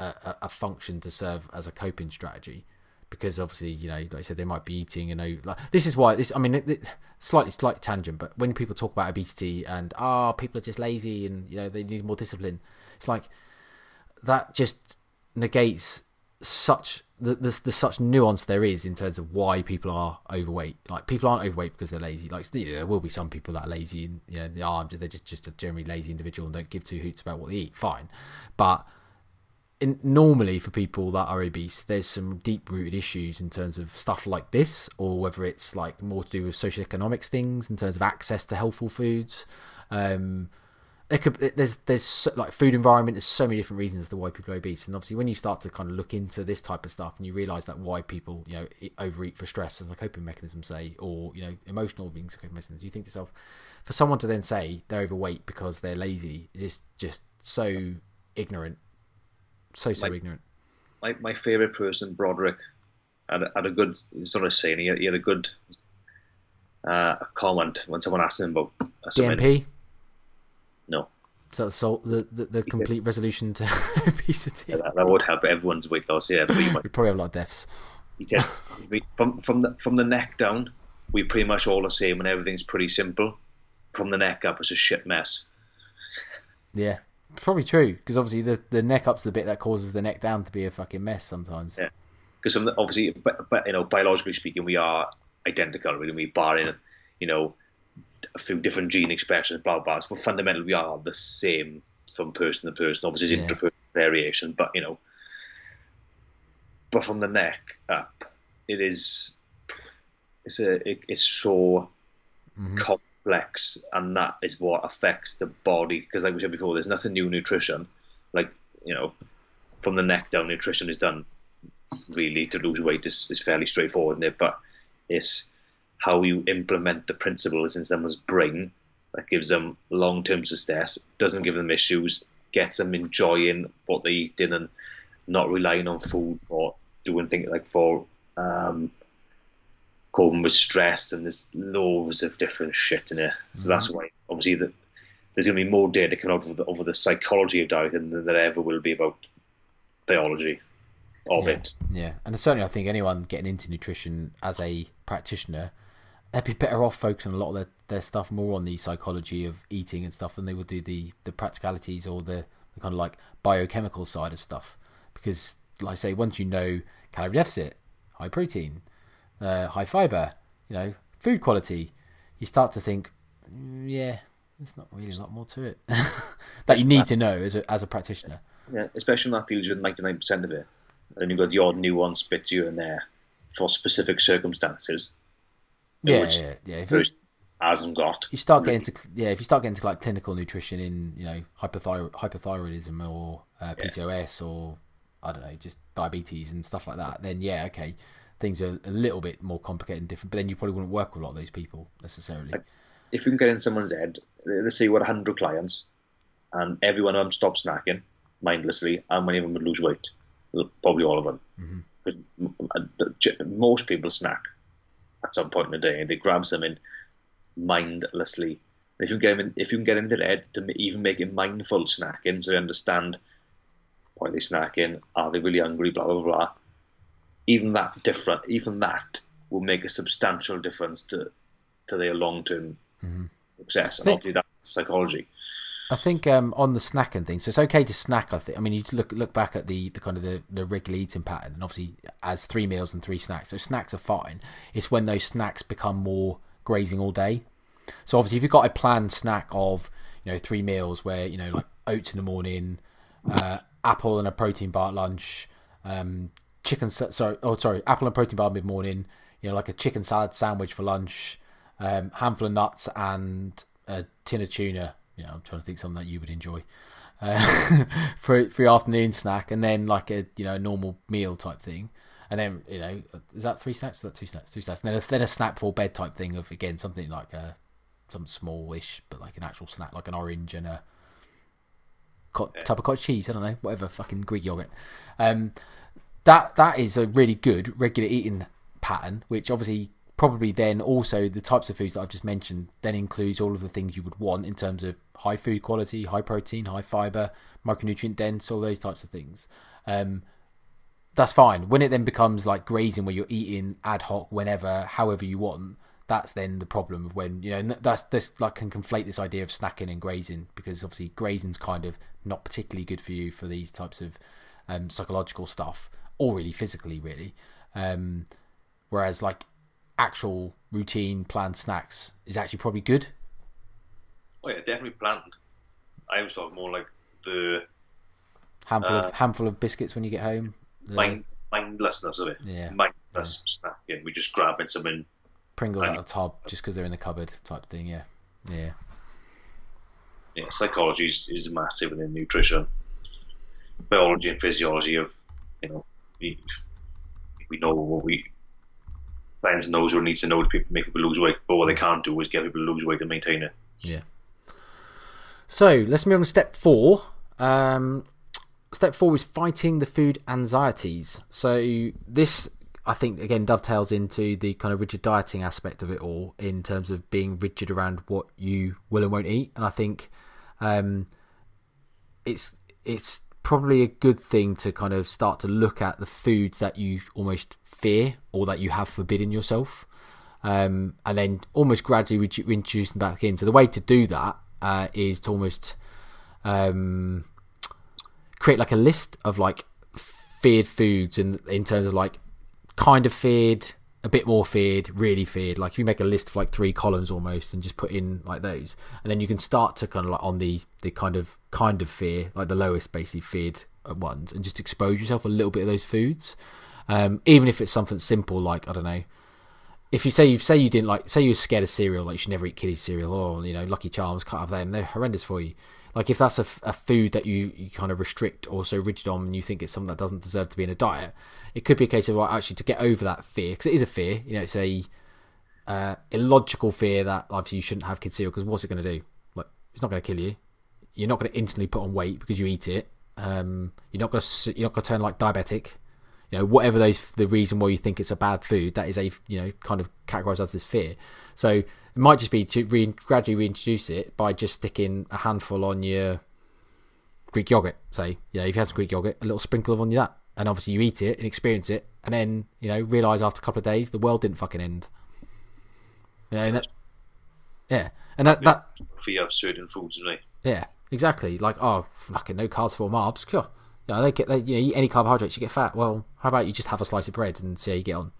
a, a function to serve as a coping strategy because obviously you know like I said they might be eating you know like this is why this I mean it, it, slightly slight tangent but when people talk about obesity and ah oh, people are just lazy and you know they need more discipline it's like that just negates such the, the, the such nuance there is in terms of why people are overweight. Like people aren't overweight because they're lazy. Like there will be some people that are lazy and you know they are they're just just a generally lazy individual and don't give two hoots about what they eat. Fine, but in, normally for people that are obese, there's some deep rooted issues in terms of stuff like this, or whether it's like more to do with socioeconomics things in terms of access to healthful foods. Um, could, there's there's so, like food environment. There's so many different reasons to why people are obese, and obviously when you start to kind of look into this type of stuff, and you realise that why people you know overeat for stress as a coping mechanism, say, or you know emotional things coping mechanisms, you think to yourself, for someone to then say they're overweight because they're lazy is just so ignorant so so my, ignorant. My my favorite person, Broderick, had a, had a good. He's not a saying. He had, he had a good uh, comment when someone asked him about DNP. No. So the so the, the, the complete resolution to *laughs* obesity. Yeah, that, that, would help everyone's weight loss. Yeah, pretty much. *laughs* we probably have a lot of deaths. He said from from the from the neck down, we pretty much all the same, and everything's pretty simple. From the neck up, it's a shit mess. Yeah, Probably true because obviously the the neck up's the bit that causes the neck down to be a fucking mess sometimes. Yeah, because obviously, but, but you know, biologically speaking, we are identical. Really, we barring you know a few different gene expressions, blah blah. So fundamentally, we are the same from person to person. Obviously, there's yeah. variation, but you know, but from the neck up, it is it's a it, it's so mm-hmm complex, and that is what affects the body. Because, like we said before, there's nothing new nutrition. Like you know, from the neck down, nutrition is done really to lose weight is, is fairly straightforward in it, but it's how you implement the principles in someone's brain that gives them long term success, doesn't give them issues, gets them enjoying what they eat and not relying on food or doing things like for um, coping with stress, and there's loads of different shit in it. So mm-hmm. that's why, obviously, that there's going to be more data coming out over the, over the psychology of dieting than there ever will be about biology of yeah, it. Yeah, and certainly I think anyone getting into nutrition as a practitioner, they'd be better off focusing a lot of their, their stuff more on the psychology of eating and stuff than they would do the, the practicalities or the, the kind of like biochemical side of stuff. Because, like I say, once you know calorie deficit, high protein, uh, high fiber, you know, food quality, you start to think, mm, yeah, there's not really a lot more to it *laughs* that you need to know as a, as a practitioner. Yeah, especially when that deals with 99% of it. And you've got the odd nuance bits here and there for specific circumstances. Yeah, yeah, yeah. If it, hasn't got. You start getting to yeah, if you start getting to like clinical nutrition in you know hypothyroid, hypothyroidism or uh, PCOS yeah. or I don't know just diabetes and stuff like that, then yeah, okay, things are a little bit more complicated and different. But then you probably wouldn't work with a lot of those people necessarily. If you can get in someone's head, let's say you got hundred clients, and every one of them stops snacking mindlessly, and many of them would lose weight. Probably all of them. Mm-hmm. Most people snack at some point in the day, and they grab something mindlessly. If you can get them in, if you can get into their head to even make it mindful snacking, so they understand why they're snacking, are they really hungry, blah blah blah even that different, even that will make a substantial difference to to their long term mm-hmm. success. And obviously, that's psychology. I think um, on the snacking thing, so it's okay to snack. I think. I mean, you look look back at the, the kind of the, the regular eating pattern, and obviously as three meals and three snacks. So snacks are fine. It's when those snacks become more grazing all day. So obviously, if you've got a planned snack of you know three meals, where you know like oats in the morning, uh, apple and a protein bar at lunch, um, chicken. Sorry, oh sorry, apple and protein bar mid morning. You know, like a chicken salad sandwich for lunch, um, handful of nuts and a tin of tuna you know, I'm trying to think something that you would enjoy uh, *laughs* for for your afternoon snack, and then like a you know normal meal type thing, and then you know is that three snacks? Is that two snacks? Two snacks, and then a, then a snack before bed type thing of again something like a some smallish, but like an actual snack, like an orange and a co- type of cottage cheese. I don't know, whatever fucking Greek yogurt. Um, that that is a really good regular eating pattern, which obviously probably then also the types of foods that I've just mentioned then includes all of the things you would want in terms of high food quality, high protein, high fiber, micronutrient dense, all those types of things. Um, that's fine. When it then becomes like grazing, where you're eating ad hoc whenever, however you want, that's then the problem of when you know that's this like can conflate this idea of snacking and grazing because obviously grazing's kind of not particularly good for you for these types of um, psychological stuff or really physically really. Um, whereas like actual routine planned snacks is actually probably good. Oh yeah, definitely planned. I was talking more like the handful uh, of handful of biscuits when you get home. The, mind, mindlessness of it. Yeah, mindless yeah. snacking. We just grabbing something. Pringles out of the tub just because they're in the cupboard type thing. Yeah, yeah. Yeah, psychology is, is massive within nutrition, biology and physiology of you know we we know what we Ben's knows or needs to know to make people lose weight. But what they can't do is get people to lose weight and maintain it. Yeah. So let's move on to step four. Um, step four is fighting the food anxieties. So this, I think, again dovetails into the kind of rigid dieting aspect of it all in terms of being rigid around what you will and won't eat. And I think um, it's it's probably a good thing to kind of start to look at the foods that you almost fear or that you have forbidden yourself, um, and then almost gradually reintroduce them back in. So the way to do that uh, is to almost um, create like a list of like feared foods in in terms of like kind of feared, a bit more feared, really feared. Like if you make a list of like three columns almost, and just put in like those, and then you can start to kind of like on the the kind of kind of fear, like the lowest basically feared ones, and just expose yourself a little bit of those foods. Um, even if it's something simple like I don't know, if you say you say you didn't like, say you were scared of cereal, like you should never eat kiddie cereal, or you know Lucky Charms, cut off them, they're horrendous for you. Like if that's a, a food that you, you kind of restrict or so rigid on, and you think it's something that doesn't deserve to be in a diet, it could be a case of actually to get over that fear because it is a fear. You know, it's a uh, illogical fear that obviously you shouldn't have kid cereal because what's it going to do? Like it's not going to kill you. You're not going to instantly put on weight because you eat it. Um, you're not going to you're not going to turn like diabetic. You know, whatever those the reason why you think it's a bad food, that is a you know kind of categorized as this fear. So it might just be to re- gradually reintroduce it by just sticking a handful on your Greek yogurt. Say, yeah, if you have some Greek yogurt, a little sprinkle of on that and obviously you eat it and experience it, and then you know realize after a couple of days the world didn't fucking end. You know, and that, yeah, and that that you have certain foods, right? Yeah, exactly. Like oh, fucking no carbs for marbs. Sure, you know, they get they, you know eat any carbohydrates, you get fat. Well, how about you just have a slice of bread and see how you get on?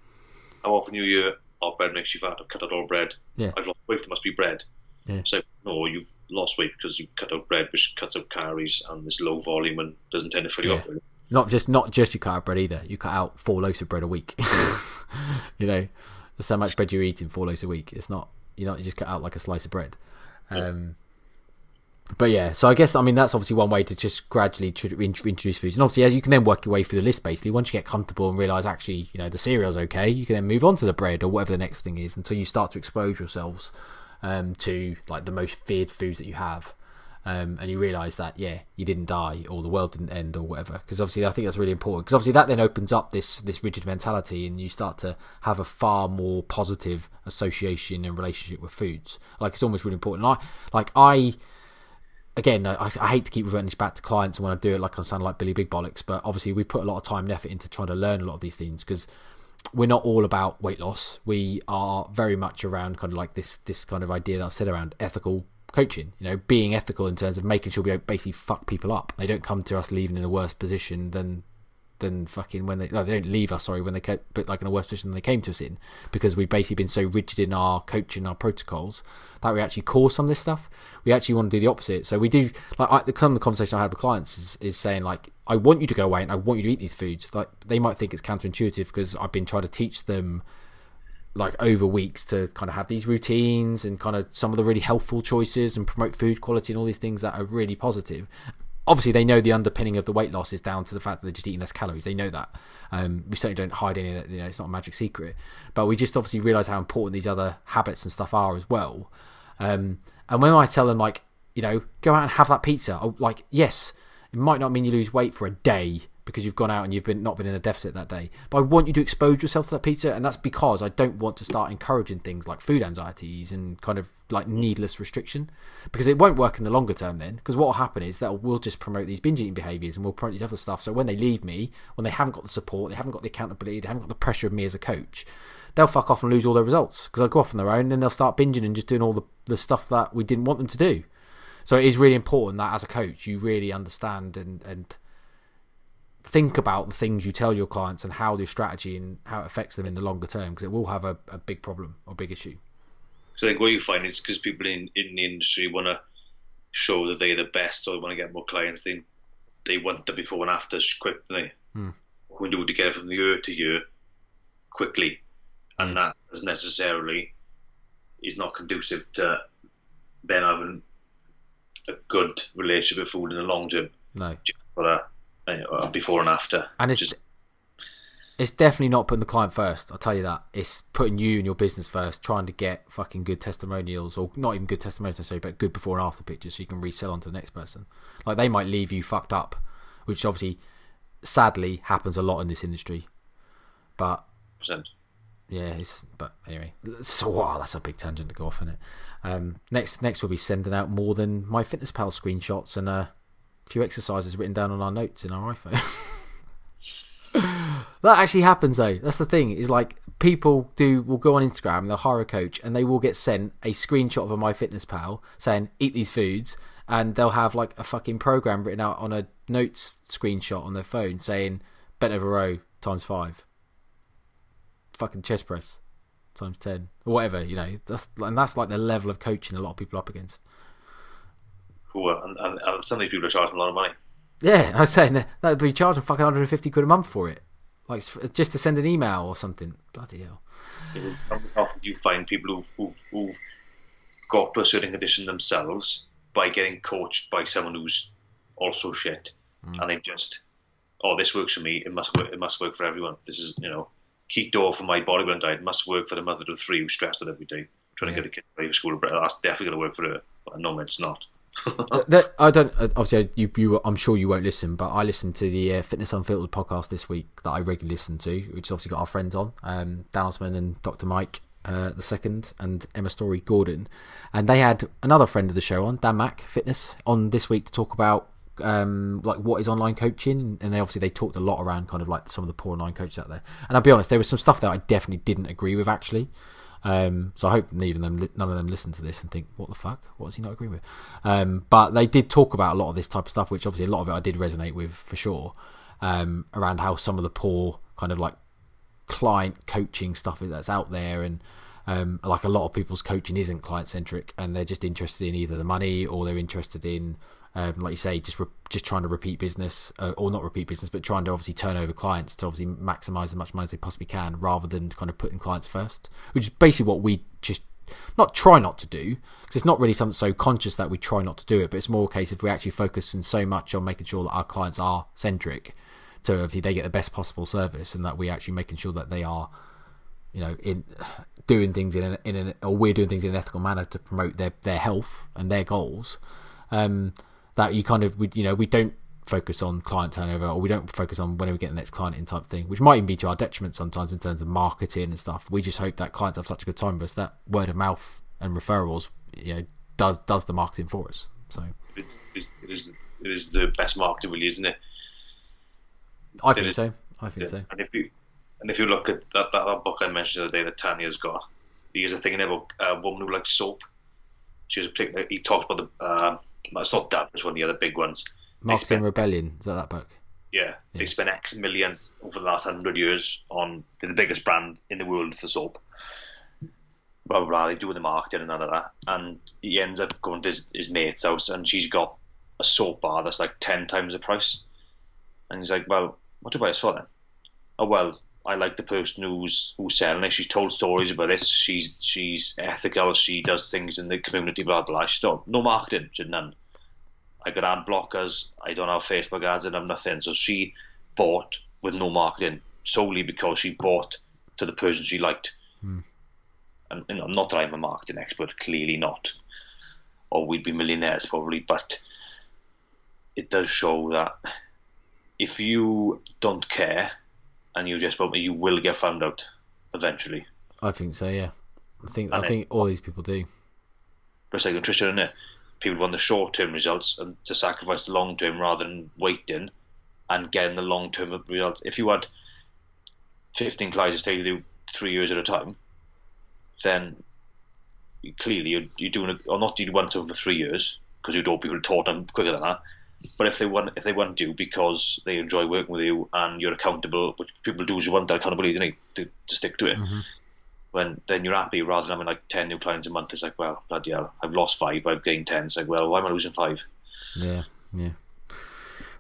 How often do you hear, "Oh, bread makes you fat." I've cut out all bread. Yeah, I've lost weight. It must be bread. Yeah. So no, you've lost weight because you cut out bread, which cuts out calories and is low volume and doesn't tend to fill you yeah. up. Not just not just you cut out bread either. You cut out four loaves of bread a week. *laughs* you know, that's how much bread you're eating. Four loaves a week. It's not you know you just cut out like a slice of bread. Um, but yeah, so I guess I mean that's obviously one way to just gradually tr- introduce foods, and obviously you can then work your way through the list. Basically, once you get comfortable and realize actually you know the cereal's okay, you can then move on to the bread or whatever the next thing is until you start to expose yourselves um, to like the most feared foods that you have um, and you realise that yeah, you didn't die or the world didn't end or whatever. Because obviously, I think that's really important. Because obviously, that then opens up this this rigid mentality, and you start to have a far more positive association and relationship with foods. Like it's almost really important. I like I. Again, I, I hate to keep reverting this back to clients and when I do it, like I'm like Billy Big Bollocks, but obviously we put a lot of time and effort into trying to learn a lot of these things because we're not all about weight loss. We are very much around kind of like this this kind of idea that I've said around ethical coaching. You know, being ethical in terms of making sure we don't basically fuck people up. They don't come to us leaving in a worse position than than fucking when they no, they don't leave us. Sorry, when they came, but like in a worse position than they came to us in because we've basically been so rigid in our coaching, our protocols that we actually cause some of this stuff. We actually want to do the opposite. So we do like I, the kind of the conversation I had with clients is, is saying like I want you to go away and I want you to eat these foods. Like they might think it's counterintuitive because I've been trying to teach them like over weeks to kind of have these routines and kind of some of the really helpful choices and promote food quality and all these things that are really positive obviously they know the underpinning of the weight loss is down to the fact that they're just eating less calories. They know that. Um, we certainly don't hide any of that. You know, it's not a magic secret. But we just obviously realise how important these other habits and stuff are as well. Um, and when I tell them like, you know, go out and have that pizza, oh, like yes, it might not mean you lose weight for a day because you've gone out and you've been not been in a deficit that day. But I want you to expose yourself to that pizza, and that's because I don't want to start encouraging things like food anxieties and kind of like needless restriction, because it won't work in the longer term. Then, because what will happen is that we'll just promote these binge eating behaviours and we'll promote these other stuff. So when they leave me, when they haven't got the support, they haven't got the accountability, they haven't got the pressure of me as a coach. They'll fuck off and lose all their results because they'll go off on their own, and then they'll start binging and just doing all the, the stuff that we didn't want them to do. So it is really important that as a coach, you really understand and, and think about the things you tell your clients and how your strategy and how it affects them in the longer term because it will have a, a big problem or big issue. So I think what you find is because people in, in the industry want to show that they're the best or they want to get more clients, they they want the before and after quick, don't they? Hmm. We do to get from year to year quickly, and Hmm. that is necessarily is not conducive to then having a good relationship with food in the long term. No. But uh, before and after, And it's just it's definitely not putting the client first. I'll tell you that. It's putting you and your business first, trying to get fucking good testimonials, or not even good testimonials necessarily, but good before and after pictures so you can resell on to the next person. Like they might leave you fucked up, which obviously, sadly, happens a lot in this industry. But percent. yeah, it's but anyway. So wow, that's a big tangent to go off in it. Um, next, next we'll be sending out more than MyFitnessPal screenshots and a few exercises written down on our notes in our iPhone. *laughs* that actually happens though. That's the thing. Is like people do will go on Instagram, they'll hire a coach, and they will get sent a screenshot of a MyFitnessPal saying eat these foods, and they'll have like a fucking program written out on a notes screenshot on their phone saying bent over row times five, fucking chest press times ten or whatever. You know, that's and that's like the level of coaching a lot of people up against. Cool. And, and, and some of these people are charging a lot of money. Yeah, I was saying that that'd be charging fucking 150 quid a month for it, like just to send an email or something. Bloody hell. Often you find people who've, who've, who've got to a certain condition themselves by getting coached by someone who's also shit, mm. and they've just, oh, this works for me. It must work. It must work for everyone. This is, you know, keto for my bodybuilding diet must work for the mother of three who's stressed out every day trying Yeah. to get a kid for school. But that's definitely going to work for her. But no, it's not. Th- that- I don't. uh, Obviously, you, you. I'm sure you won't listen, but I listened to the uh, Fitness Unfiltered podcast this week that I regularly listen to, which has obviously got our friends on, um, Dan Ashman and Dr. Mike uh, the second, and Emma Storey-Gordon, and they had another friend of the show on, Dan Mack Fitness, on this week to talk about um, like what is online coaching, and they obviously they talked a lot around kind of like some of the poor online coaches out there. And I'll be honest, there was some stuff that I definitely didn't agree with actually. Um, so I hope neither them, none of them listen to this and think, "What the fuck? What does he not agree with?" Um, but they did talk about a lot of this type of stuff, which obviously a lot of it I did resonate with for sure. Um, around how some of the poor kind of like client coaching stuff that's out there, and um, like a lot of people's coaching isn't client centric, and they're just interested in either the money or they're interested in, um, like you say, just re- just trying to repeat business uh, or not repeat business, but trying to obviously turn over clients to obviously maximize as much money as they possibly can, rather than kind of putting clients first, which is basically what we just not try not to do because it's not really something so conscious that we try not to do it, but it's more a case if we actually focus in so much on making sure that our clients are centric, so if they get the best possible service, and that we actually making sure that they are, you know, in *sighs* doing things in an, in an or we're doing things in an ethical manner to promote their their health and their goals. Um, that you kind of we you know we don't focus on client turnover or we don't focus on when we get the next client in type thing, which might even be to our detriment sometimes in terms of marketing and stuff. We just hope that clients have such a good time with us that word of mouth and referrals, you know, does does the marketing for us. So It's, it's, it is it is the best marketing, really, isn't it? I think is- so. I think so. And if you and if you look at that, that, that book I mentioned the other day that Tanya's got, there's a thing in there about uh, a woman who likes soap. She was a particular. He talks about the. Uh, it's not Dove. It's one of the other big ones. Marketing spent, Rebellion. Is that that book? Yeah, yeah, they spent X millions over the last hundred years on the biggest brand in the world for soap. Blah blah blah. They do the marketing and none of that, and he ends up going to his, his mate's house, and she's got a soap bar that's like ten times the price, and he's like, "Well, what do you buy this for then?" Oh well, I like the person who's who's selling it. She's told stories about this. She's she's ethical. She does things in the community. Blah blah. She don't no marketing. She none. I got ad blockers. I don't have Facebook ads. I have nothing. So she bought with no marketing solely because she bought to the person she liked. Hmm. And you know, not that I'm a marketing expert. Clearly not. Or we'd be millionaires probably. But it does show that if you don't care and you just you will get found out eventually. I think so. Yeah, I think and I think all these people do. But it's like nutrition, isn't it? People want the short term results and to sacrifice the long term rather than waiting and getting the long term results. If you had fifteen clients to do three years at a time, then clearly you're, you're doing it, or not you once over three years because you'd hope people taught them quicker than that. But if they want, if they want you because they enjoy working with you and you're accountable, which people do, is you want that accountability you to, to stick to it. Mm-hmm. When then you're happy rather than having like ten new clients a month. It's like, well, bloody hell, I've lost five, I've gained ten. It's like, well, why am I losing five? Yeah, yeah.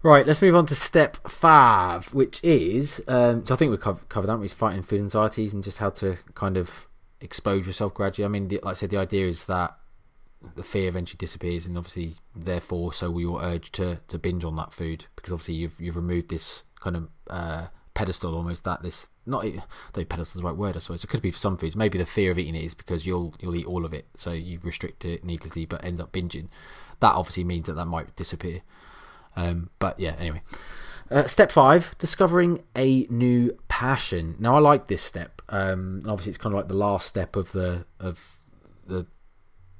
Right, let's move on to step five, which is um, so I think we've covered, that. covered. Is fighting food anxieties and just how to kind of expose yourself gradually. I mean, the, like I said, the idea is that the fear eventually disappears, and obviously, therefore, so will your urge to, to binge on that food because obviously you've you've removed this kind of uh, pedestal almost that this not though pedestal is the right word I suppose. It could be for some foods. Maybe the fear of eating it is because you'll you'll eat all of it so you restrict it needlessly but ends up binging. That obviously means that that might disappear. Um, but yeah anyway. Uh, step five discovering a new passion. Now I like this step um, obviously it's kind of like the last step of the of the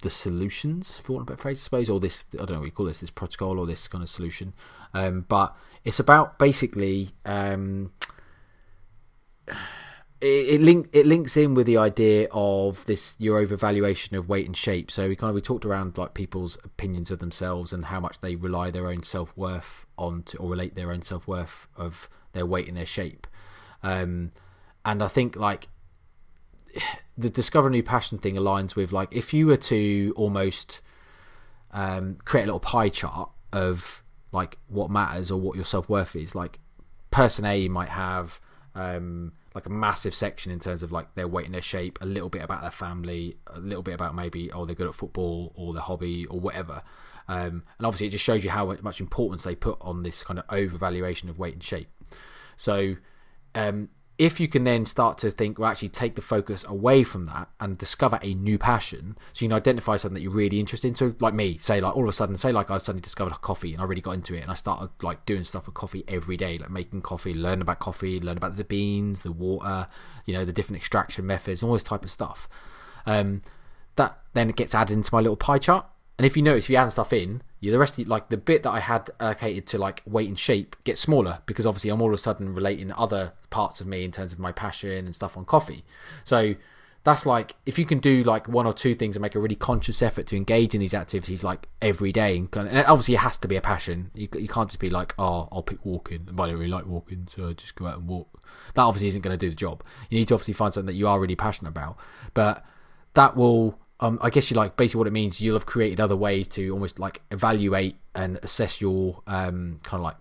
the solutions, for want of a better phrase, I suppose, or this I don't know what you call this, this protocol or this kind of solution. Um, but it's about basically um, it, it link it links in with the idea of this your overvaluation of weight and shape. So we kind of we talked around like people's opinions of themselves and how much they rely their own self worth on to, or relate their own self worth of their weight and their shape. Um, and I think like the discover new passion thing aligns with like if you were to almost um, create a little pie chart of like what matters or what your self worth is. Like person A might have um, like a massive section in terms of like their weight and their shape, a little bit about their family, a little bit about maybe oh they're good at football or their hobby or whatever. Um, and obviously it just shows you how much importance they put on this kind of overvaluation of weight and shape. So um, if you can then start to think, well, actually take the focus away from that and discover a new passion, so you can identify something that you're really interested in. So, like me, say, like all of a sudden, say, like I suddenly discovered coffee and I really got into it, and I started like doing stuff with coffee every day, like making coffee, learn about coffee, learn about the beans, the water, you know, the different extraction methods, all this type of stuff. Um, that then gets added into my little pie chart. And if you notice, if you add stuff in, you the rest of like the bit that I had allocated to like weight and shape gets smaller because obviously I'm all of a sudden relating other parts of me in terms of my passion and stuff on coffee. So that's like if you can do like one or two things and make a really conscious effort to engage in these activities like every day and, obviously it has to be a passion. You, you can't just be like oh i'll pick walking. And i don't really like walking so i just go out and walk. That obviously isn't going to do the job. You need to obviously find something that you are really passionate about. But that will um, I guess you like basically what it means. You'll have created other ways to almost like evaluate and assess your um, kind of like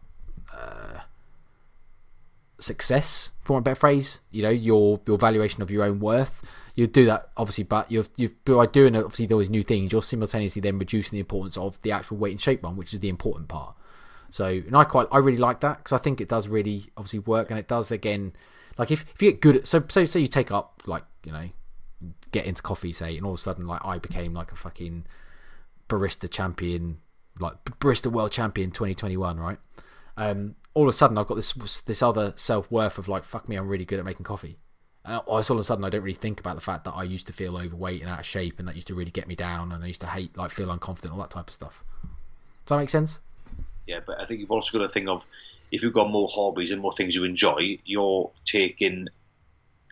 uh, success, for a better phrase. You know your your valuation of your own worth. You do that obviously, but you've you by doing obviously those new things, you're simultaneously then reducing the importance of the actual weight and shape one, which is the important part. So, and I quite I really like that because I think it does really obviously work, and it does again. Like if, if you get good at so so say you take up like you know get into coffee, say, and all of a sudden, like, I became like a fucking barista champion, like barista world champion 2021, right? Um, all of a sudden, I've got this this other self worth of like, fuck me, I'm really good at making coffee. And all of a sudden, I don't really think about the fact that I used to feel overweight and out of shape, and that used to really get me down, and I used to hate, like, feel unconfident, all that type of stuff. Does that make sense? Yeah, but I think you've also got to think of if you've got more hobbies and more things you enjoy, you're taking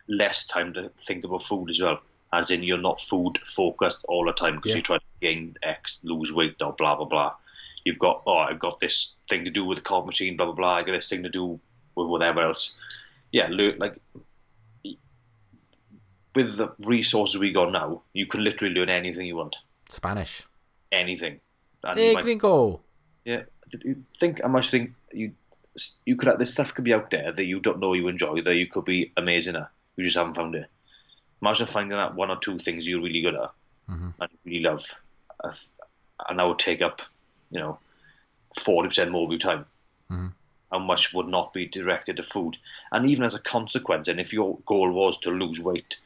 less time to think about food as well. As in, you're not food focused all the time because yeah. you try to gain X, lose weight, or blah blah blah. You've got oh, I've got this thing to do with the coffee machine, blah blah blah. I got this thing to do with whatever else. Yeah, learn like with the resources we got now, you can literally learn anything you want, Spanish. anything. And Hey, might- gringo. yeah, you think how much think you you could this stuff could be out there that you don't know you enjoy that you could be amazing at. You just haven't found it. Imagine finding out one or two things you're really good at Mm-hmm. and really love, uh, and that would take up, you know, forty percent more of your time. Mm-hmm. How much would not be directed to food, and even as a consequence, and if your goal was to lose weight,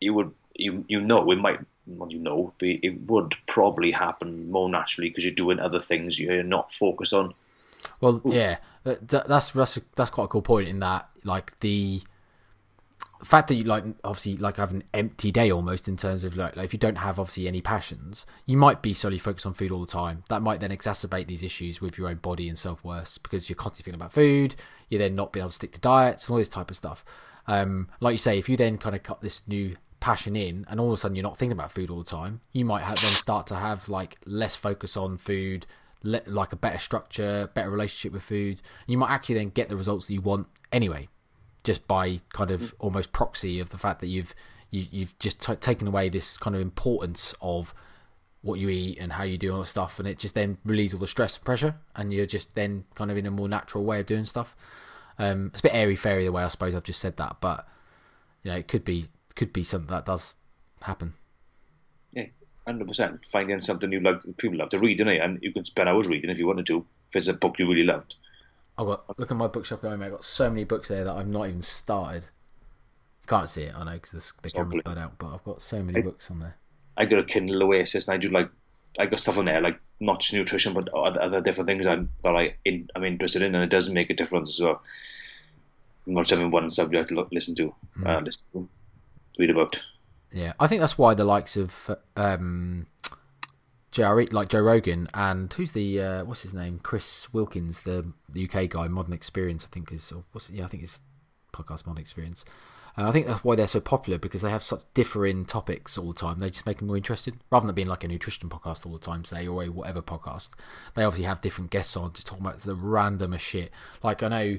you would you you know it might well you know it would probably happen more naturally because you're doing other things you're not focused on. Well, yeah, that, that- that's that's that's quite a cool point in that, like the fact that you like obviously like have an empty day almost in terms of like, like if you don't have obviously any passions, you might be solely focused on food all the time. That might then exacerbate these issues with your own body and self worth because you're constantly thinking about food. You're then not being able to stick to diets and all this type of stuff. Um, like you say, if you then kind of cut this new passion in and all of a sudden you're not thinking about food all the time, you might have, then start to have like less focus on food, le- like a better structure, better relationship with food. You might actually then get the results that you want anyway, just by kind of almost proxy of the fact that you've you, you've just t- taken away this kind of importance of what you eat and how you do all stuff, and it just then relieves all the stress and pressure, and you're just then kind of in a more natural way of doing stuff. Um, it's a bit airy fairy the way I suppose I've just said that, but you know it could be could be something that does happen. Yeah, hundred percent. Finding something you love, people love to read, don't they? And you can spend hours reading if you wanted to. If it's a book you really loved. I've got look at my bookshop at home. I've got so many books there that I've not even started. You can't see it, I know, because the camera's bad out. But I've got so many books on there. I got a Kindle Oasis, and I do like I got stuff on there like not just nutrition, but other, other different things I'm, that I in, I'm interested in, and it doesn't make a difference as well. I'm Not having one subject to listen to, uh, listen to, read about. Yeah, I think that's why the likes of um, JRE, like Joe Rogan, and who's the uh, what's his name, Chris Wilkins, the, UK guy, Modern Experience, I think is, or what's yeah, I think it's podcast Modern Experience. And I think that's why they're so popular because they have such differing topics all the time. They just make them more interesting rather than being like a nutrition podcast all the time, say, or a whatever podcast. They obviously have different guests on, just talking about the randomest shit. Like I know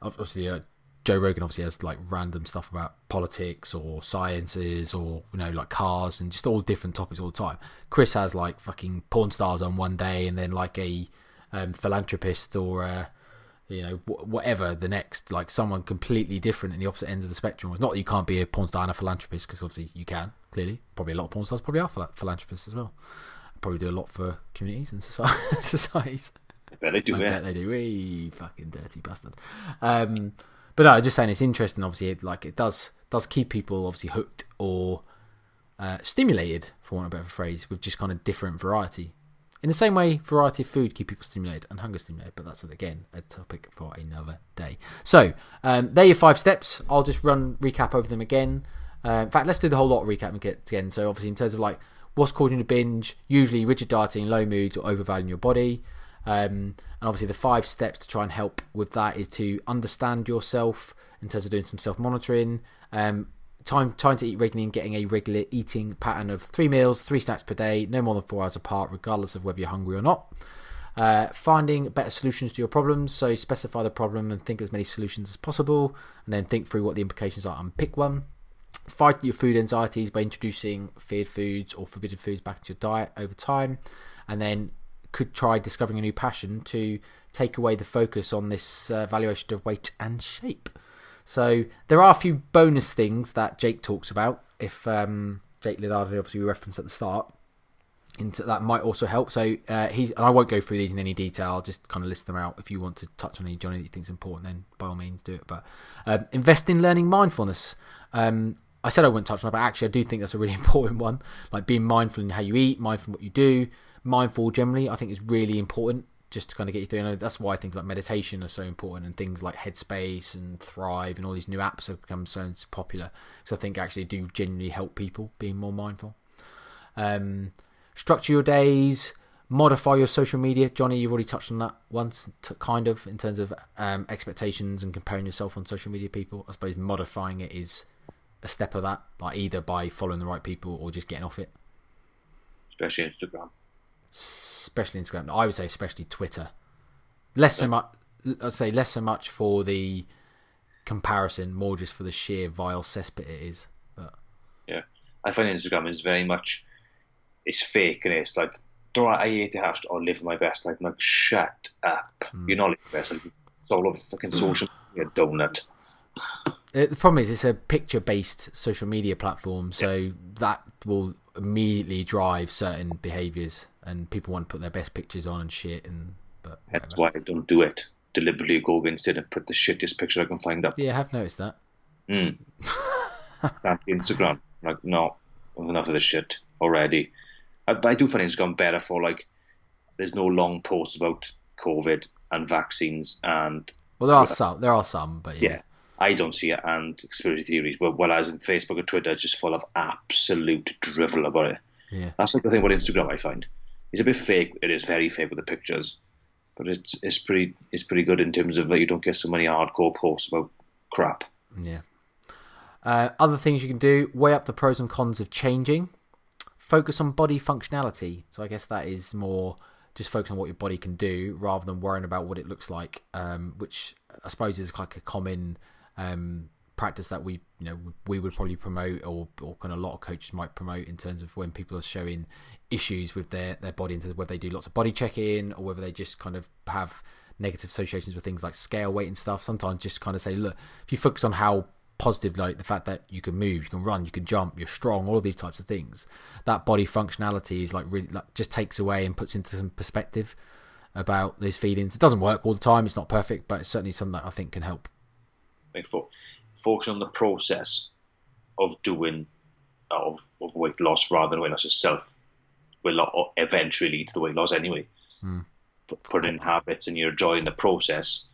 obviously uh, Joe Rogan obviously has like random stuff about politics or sciences or you know like cars and just all different topics all the time. Chris has like fucking porn stars on one day and then like a um, philanthropist or uh, you know wh- whatever the next like someone completely different in the opposite ends of the spectrum. It's not that you can't be a porn star and a philanthropist because obviously you can clearly. Probably a lot of porn stars probably are phila- philanthropists as well. Probably do a lot for communities and *laughs* societies. I bet they do, I yeah. bet they do. Wee fucking dirty bastard. Um, but no, just saying it's interesting. Obviously, it, like it does does keep people obviously hooked or uh, stimulated, for want of a better phrase, with just kind of different variety. In the same way, variety of food keep people stimulated and hunger stimulated, but that's again a topic for another day. So, um, there are your five steps. I'll just run recap over them again. Uh, in fact, let's do the whole lot of recap again. So, obviously, in terms of like what's causing to binge, usually rigid dieting, low mood, or overvaluing your body. Um, and obviously, the five steps to try and help with that is to understand yourself in terms of doing some self monitoring. Um, time time to eat regularly and getting a regular eating pattern of three meals, three snacks per day, no more than four hours apart, regardless of whether you're hungry or not. Uh, finding better solutions to your problems. So specify the problem and think of as many solutions as possible, and then think through what the implications are and pick one. Fight your food anxieties by introducing feared foods or forbidden foods back into your diet over time, and then could try discovering a new passion to take away the focus on this uh, valuation of weight and shape. So there are a few bonus things that Jake talks about. If um, Jake Linardon, obviously we referenced at the start, into that might also help. So uh, he's and I won't go through these in any detail. I'll just kind of list them out. If you want to touch on any Johnny that you think is important, then by all means do it. But um, invest in learning mindfulness. Um, I said I wouldn't touch on it, but actually I do think that's a really *laughs* important one. Like being mindful in how you eat, mindful in what you do, mindful generally. I think is really important just to kind of get you through. That's why things like meditation are so important, and things like Headspace and Thrive and all these new apps have become so popular because I think actually do genuinely help people being more mindful. Um, structure your days, modify your social media. Johnny, you've already touched on that once, t- kind of in terms of um, expectations and comparing yourself on social media. People, I suppose modifying it is a step of that, like either by following the right people or just getting off it. especially Instagram. Especially Instagram. I would say especially Twitter. Less so much. I'd say less so much for the comparison, more just for the sheer vile cesspit it is. But Yeah, I find Instagram is very much it's fake and it's like, don't I, I hate the hashtag or live my best life. I'm like, shut up. Hmm. You're not living your best life. It's all of fucking *clears throat* social media donut. Uh, the problem is it's a picture-based social media platform, so that will immediately drive certain behaviours, and people want to put their best pictures on and shit. And but That's whatever. why I don't do it. Deliberately go against it and put the shittiest picture I can find up. yeah, I have noticed that. *laughs* Mm. Instagram. Like, no, enough of this shit already. I, but I do find Instagram better for like, there's no long posts about COVID and vaccines and Well, there are some, there are some, but yeah, yeah, I don't see it and conspiracy theories. Whereas in Facebook and Twitter, it's just full of absolute drivel about it. yeah. That's like the thing about Instagram. I find it's a bit fake. It is very fake with the pictures, but it's it's pretty it's pretty good in terms of that you don't get so many hardcore posts about crap. Yeah. Uh, other things you can do: weigh up the pros and cons of changing. Focus on body functionality. So I guess that is more just focus on what your body can do rather than worrying about what it looks like. Um, which I suppose is like a common um, practice that we you know we would probably promote or or kind of a lot of coaches might promote in terms of when people are showing issues with their their body, into whether they do lots of body checking or whether they just kind of have negative associations with things like scale weight and stuff. Sometimes just kind of say, look, if you focus on how positive, like the fact that you can move, you can run, you can jump, you're strong, all of these types of things, that body functionality is like really like just takes away and puts into some perspective about those feelings. It doesn't work all the time; it's not perfect, but it's certainly something that I think can help. Like fo- focus on the process of doing of, of weight loss rather than weight loss itself. Will eventually lead to the weight loss anyway. Hmm. Put, put in habits and you're enjoying the process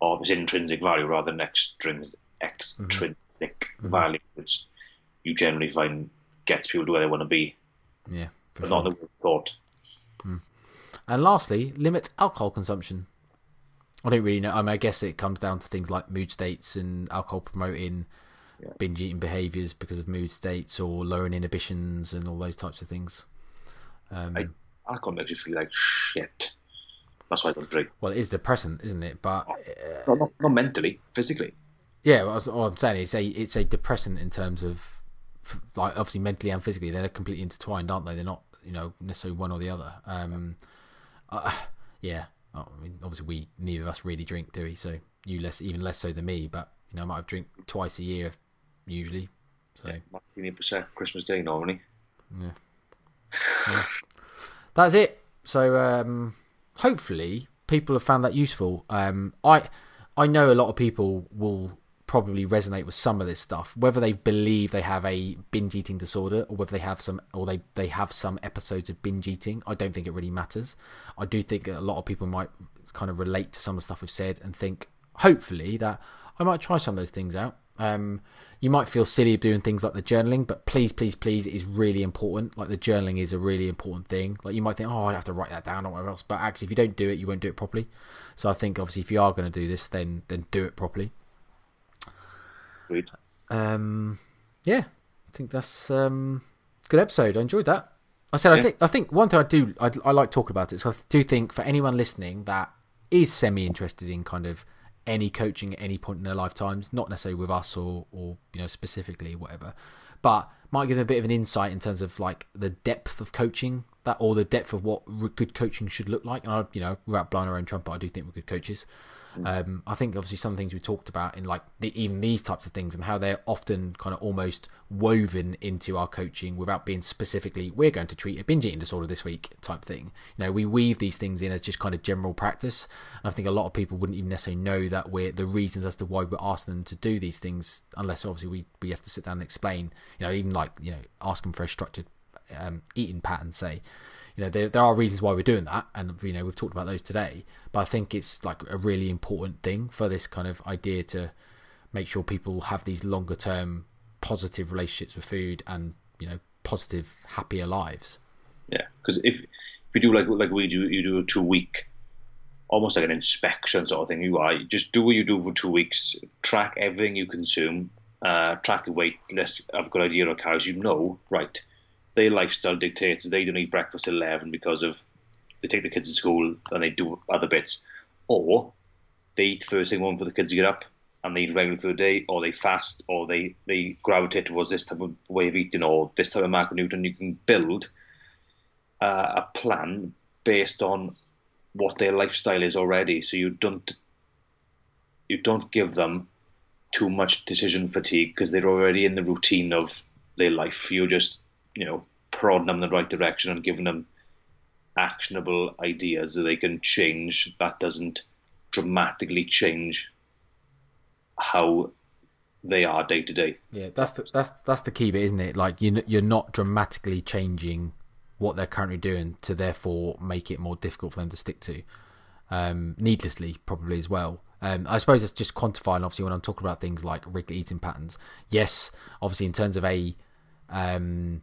of its intrinsic value rather than extrinsic, extrinsic mm-hmm. Mm-hmm. value, which you generally find gets people to where they want to be, Yeah, for but sure. not the thought. Hmm. And lastly, limit alcohol consumption. I don't really know. I mean, I guess it comes down to things like mood states and alcohol promoting Yeah. binge eating behaviors because of mood states or lowering inhibitions and all those types of things. Um, I, alcohol makes you feel like shit. That's why I don't drink. well, it is depressant, isn't it? But Not, not, not mentally, physically. yeah, I was- what I'm saying is, it's a it's a depressant in terms of like obviously mentally and physically. They're completely intertwined, aren't they? They're not you know necessarily one or the other. Um, uh, yeah, I mean, obviously we neither of us really drink, do we? So you less, even less so than me. But you know, I might have drink twice a year usually. So percent Christmas Day normally. Yeah. That's it. So um, hopefully people have found that useful. Um, I I know a lot of people will probably resonate with some of this stuff, whether they believe they have a binge eating disorder or whether they have some or they they have some episodes of binge eating. I don't think it really matters. I do think a lot of people might kind of relate to some of the stuff we've said and think hopefully that I might try some of those things out. Um, you might feel silly doing things like the journaling, but please, please, please, it is really important. Like the journaling is a really important thing. Like you might think, oh, I'd have to write that down or whatever else, but actually, if you don't do it, you won't do it properly. So I think obviously, if you are going to do this, then then do it properly. Agreed. Um, yeah, I think that's um, good episode. I enjoyed that. I said I think I think one thing I do I, I like talking about it. So I do think for anyone listening that is semi interested in kind of any coaching at any point in their lifetimes, not necessarily with us or or you know specifically whatever, but might give them a bit of an insight in terms of like the depth of coaching that or the depth of what good coaching should look like. And I, you know, without blowing our own trumpet, I do think we're good coaches. Um, I think obviously some things we talked about in like the, even these types of things and how they're often kind of almost woven into our coaching without being specifically we're going to treat a binge eating disorder this week type thing. You know, we weave these things in as just kind of general practice. And I think a lot of people wouldn't even necessarily know that we're the reasons as to why we're asking them to do these things, unless obviously we we have to sit down and explain. You know, even like you know ask them for a structured um, eating pattern, say you know there, there are reasons why we're doing that and you know we've talked about those today but i think it's like a really important thing for this kind of idea to make sure people have these longer term positive relationships with food and you know positive happier lives Yeah, because if if you do like like we do, you do a two week, almost like an inspection sort of thing. You are just do what you do for two weeks, track everything you consume, uh, track your weight, let's have a good idea of calories. You know, right? Their lifestyle dictates they don't eat breakfast at eleven because of they take the kids to school and they do other bits, or they eat first thing morning for the kids to get up and they eat regularly for the day, or they fast, or they they gravitate towards this type of way of eating or this type of macronutrient. You can build uh, a plan based on what their lifestyle is already, so you don't you don't give them too much decision fatigue because they're already in the routine of their life. You're just, you know, prodding them in the right direction and giving them actionable ideas that they can change. That doesn't dramatically change how they are day to day. Yeah, that's the, that's that's the key bit, isn't it? Like you you're not dramatically changing what they're currently doing to therefore make it more difficult for them to stick to. Um, needlessly, probably as well. Um, I suppose it's just quantifying. Obviously, when I'm talking about things like regular eating patterns, yes, obviously in terms of a um,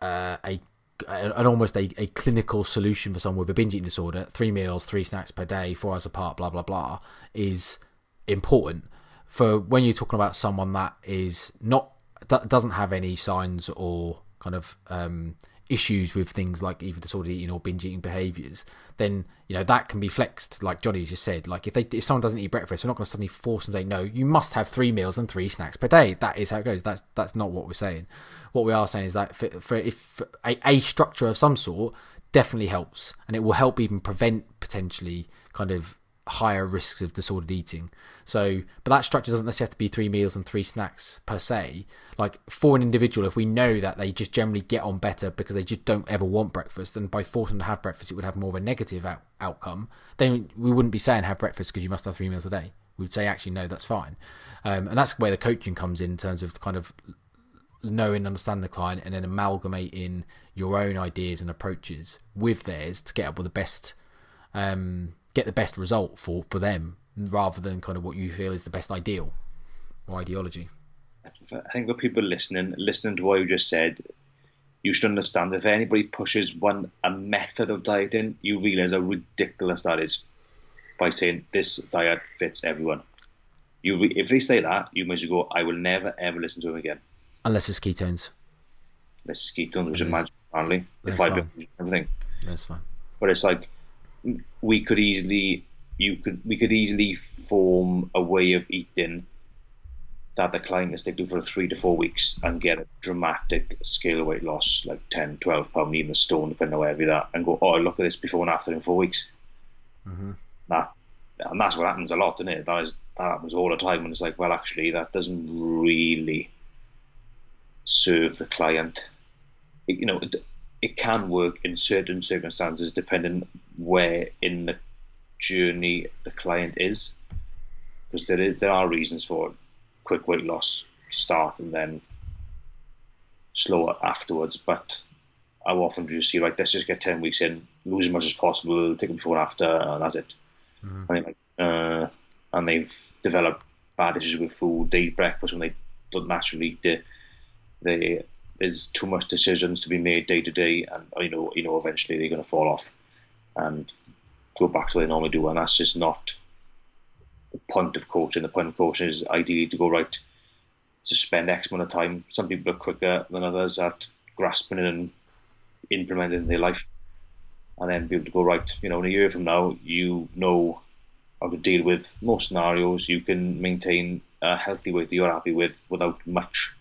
uh, a an almost a, a clinical solution for someone with a binge eating disorder, three meals, three snacks per day, four hours apart, blah blah blah, is important. For when you're talking about someone that is not that doesn't have any signs or kind of um, issues with things like either disordered eating or binge eating behaviours, then you know that can be flexed. Like Johnny just said, like if they if someone doesn't eat breakfast, we're not going to suddenly force them to say no. You must have three meals and three snacks per day. That is how it goes. That's that's not what we're saying. What we are saying is that for, for if a, a structure of some sort definitely helps, and it will help even prevent potentially kind of higher risks of disordered eating. So, but that structure doesn't necessarily have to be three meals and three snacks per se. Like for an individual, if we know that they just generally get on better because they just don't ever want breakfast, and by forcing them to have breakfast, it would have more of a negative out- outcome. Then we wouldn't be saying have breakfast because you must have three meals a day. We would say actually no, that's fine. Um, and that's where the coaching comes in, in terms of kind of knowing, understanding the client, and then amalgamating your own ideas and approaches with theirs to get up with the best. Um, get the best result for, for them rather than kind of what you feel is the best ideal or ideology. I think for people listening, listening to what you just said, you should understand if anybody pushes one a method of dieting, you realize how ridiculous that is by saying this diet fits everyone. You, if they say that, you must go. I will never ever listen to them again. Unless it's ketones. Unless it's ketones, which is magic apparently. If I everything. That's fine. But it's like we could easily you could we could easily form a way of eating that the client can stick to for three to four weeks and get a dramatic scale of weight loss, like 10, 12 pound, even a stone, depending on wherever that, and go, oh, look at this before and after in four weeks. Mm-hmm. That, and that's what happens a lot, isn't it? That, is, that happens all the time. And it's like, well, actually, that doesn't really serve the client. It, you know, it, it can work in certain circumstances, depending where in the journey the client is, because there is, there are reasons for quick weight loss start and then slower afterwards. But how often do you see like let's just get ten weeks in, lose as much as possible, take them before and after, and that's it. Mm-hmm. And, like, uh, and they've developed bad issues with food. They eat breakfast when they don't naturally. They, they there's too much decisions to be made day to day, and you know, you know, eventually they're going to fall off and go back to what they normally do, and that's just not the point of coaching. The point of coaching is ideally to go right to spend X amount of time. Some people are quicker than others at grasping and implementing in their life, and then be able to go right. You know, in a year from now, you know how to deal with most scenarios. You can maintain a healthy weight that you're happy with without much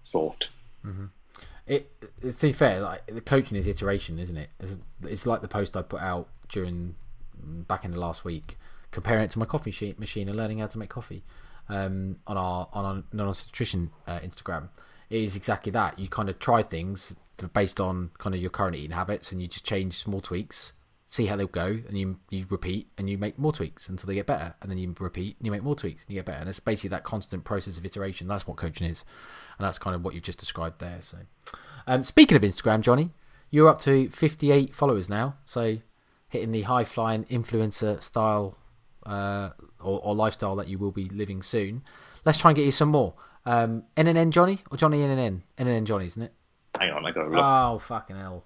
thought. Mm-hmm. It, to be fair, like the coaching is iteration, isn't it? It's, it's, like the post I put out during mm, back in the last week, comparing it to my coffee machine and learning how to make coffee um, on our on our non nutrition uh, Instagram. It is exactly that. You kind of try things based on kind of your current eating habits, and you just change small tweaks, see how they go, and you you repeat and you make more tweaks until they get better, and then you repeat and you make more tweaks and you get better. And it's basically that constant process of iteration. That's what coaching is and that's kind of what you've just described there. So, um, speaking of Instagram, Johnny, you're up to 58 followers now, so hitting the high flying influencer style uh, or, or, lifestyle that you will be living soon. Let's try and get you some more. Um, NNN Johnny or Johnny NNN? NNN Johnny, isn't it? Hang on, I got. Oh fucking hell!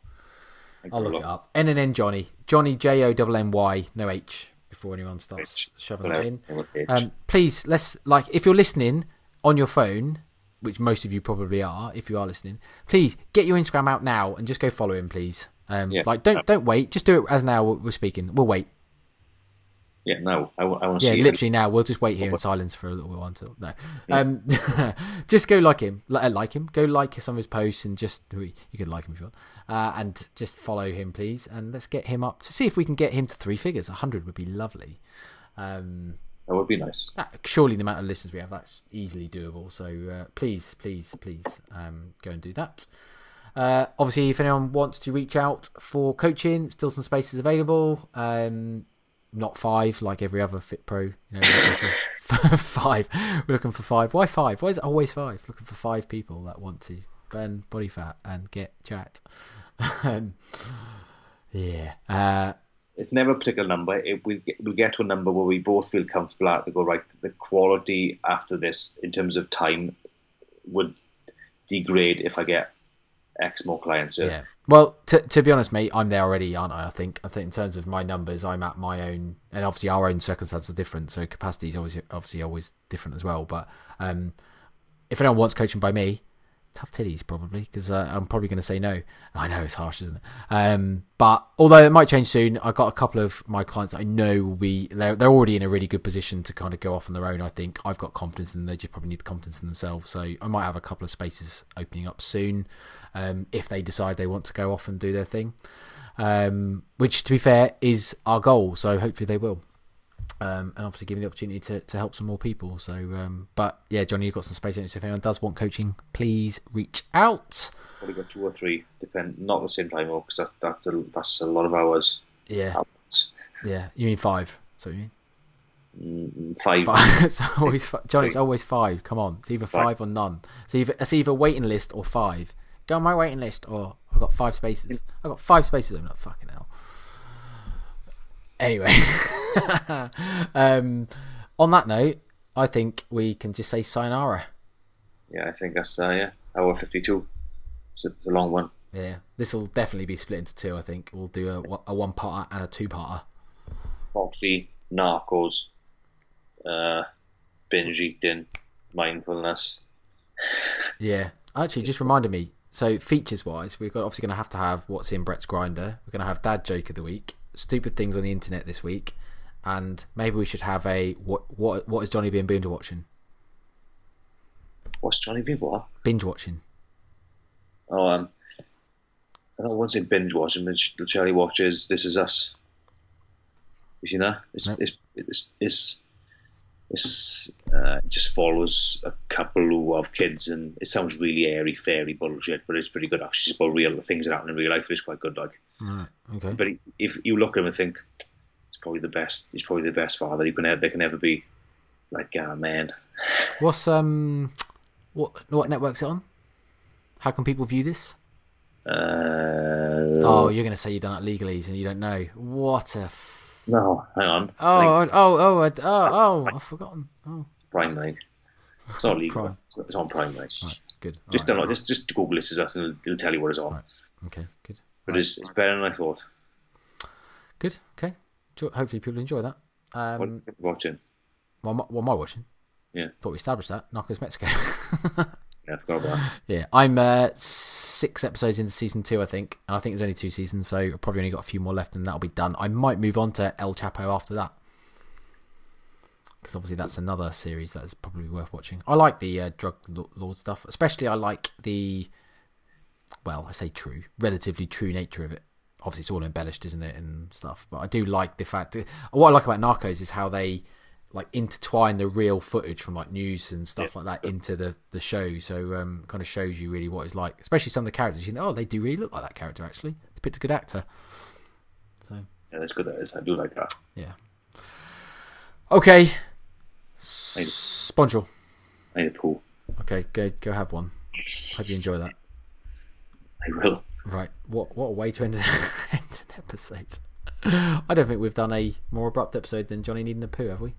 I'll look, it up. NNN Johnny, Johnny J O N N Y, no H before anyone starts H. shoving it in. Um, please, let's like if you're listening on your phone which most of you probably are, if you are listening, please get your Instagram out now and just go follow him, please. Um, Yeah. Like, don't don't wait. Just do it as now we're speaking. We'll wait. Yeah, no, I, want to Yeah, see literally now. We'll just wait here in silence for a little while until no. Um, *laughs* just go like him, uh, like him. Go like some of his posts and just you can like him if you want, uh, and just follow him, please. And let's get him up to see if we can get him to three figures. A hundred would be lovely. Um, That would be nice. that, surely the amount of listeners we have, that's easily doable. So uh, please, please, please um, go and do that. Uh, obviously, if anyone wants to reach out for coaching, still some spaces available. Um, not five like every other Fit Pro. You know, *laughs* five. We're looking for five. Why five? Why is it always five? Looking for five people that want to burn body fat and get chat. *laughs* um, yeah. Uh, It's never a particular number. It, we get, we'll get to a number where we both feel comfortable at to go right. The quality after this, in terms of time, would degrade if I get X more clients. Yeah. Well, to to be honest, mate, I'm there already, aren't I? I think. I think in terms of my numbers, I'm at my own, and obviously our own circumstances are different, so capacity is always obviously always different as well. But um, if anyone wants coaching by me, tough titties probably, because uh, I'm probably going to say no. I know it's harsh, isn't it? Um, but although it might change soon, I've got a couple of my clients I know will be they're they're already in a really good position to kind of go off on their own. I think I've got confidence, and they just probably need the confidence in themselves. So I might have a couple of spaces opening up soon um, if they decide they want to go off and do their thing. Um, which, to be fair, is our goal. So hopefully they will. Um, and obviously give me the opportunity to, to help some more people. So, um, but yeah, Johnny, you've got some space. So if anyone does want coaching, please reach out. probably got two or three, depend not at the same time, because that's that's a, that's a lot of hours. Yeah, Hours. yeah. You mean five? So you mean Mm, Five. five? *laughs* it's always. It's always five. Come on, it's either Five. five or none. It's either it's either waiting list or five. Go on my waiting list, or I've got five spaces. I've got five spaces. I'm not fucking hell. Anyway, *laughs* um, on that note, I think we can just say sayonara. Yeah, I think that's uh, yeah, hour fifty-two. It's a, it's a long one. Yeah, this will definitely be split into two. I think we'll do a, a one parter and a two parter. Foxy, Narcos, uh, binge eating, mindfulness. Yeah, actually, just reminded me. So features wise, we're got obviously going to have to have what's in Brett's grinder. We're going to have dad joke of the week, stupid things on the internet this week, and maybe we should have a what what what has Johnny been binge watching? What's Johnny been what? Binge watching. Oh, um, I don't want to say binge watching, but Charlie watches This Is Us. You know. It's No. it's it's it's, it's uh, it just follows a couple of kids, and it sounds really airy fairy bullshit, but it's pretty good actually. It's about real things that happen in real life. It's quite good, like. Right. Okay. But if you look at him and think, it's probably the best. He's probably the best father you can ever. There can ever be. Like, ah, man. *laughs* What's um what what network's it on? How can people view this? Uh, Oh, you're going to say you've done it legally and you don't know. What a. F- no, hang on. oh, oh, oh, oh, oh, oh, I've forgotten. Oh, Prime Night. It's not legal. Prime. It's on Prime Night. right, good. Just All don't right. know. Just just Google this is us, and it'll, it'll tell you what it's on. Right. Okay, good. But it's, it's better than I thought. Good. Okay. Hopefully, people enjoy that. What Um, are you watching? what, am I- what am I watching? Yeah. Thought we established that. Narcos Mexico. *laughs* Yeah, I forgot about that. yeah, I'm uh, six episodes into season two, I think, and I think there's only two seasons, so I've probably only got a few more left, and that'll be done. I might move on to El Chapo after that, because obviously that's another series that is probably worth watching. I like the uh, drug lord stuff, especially I like the, well, I say true, relatively true nature of it. Obviously, it's all embellished, isn't it, and stuff. But I do like the fact that what I like about Narcos is how they like intertwine the real footage from like news and stuff like that into the the show. So um, kind of shows you really what it's like, especially some of the characters. You think, oh, they do really look like that character. Actually, they picked a good actor. So Yeah, that's good. That is. I do like that. yeah. Okay. I need a pool. Okay, go go have one. Hope you enjoy that. I will. Right. What what a way to end, *laughs* end an episode. I don't think we've done a more abrupt episode than Johnny needing a poo, have we?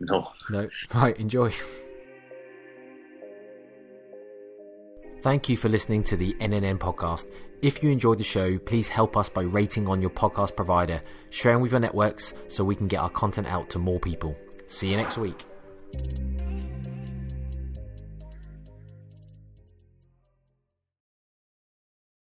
No. No. Right, enjoy. Thank you for listening to the NNN podcast. If you enjoyed the show, please help us by rating on your podcast provider, sharing with your networks so we can get our content out to more people. See you next week.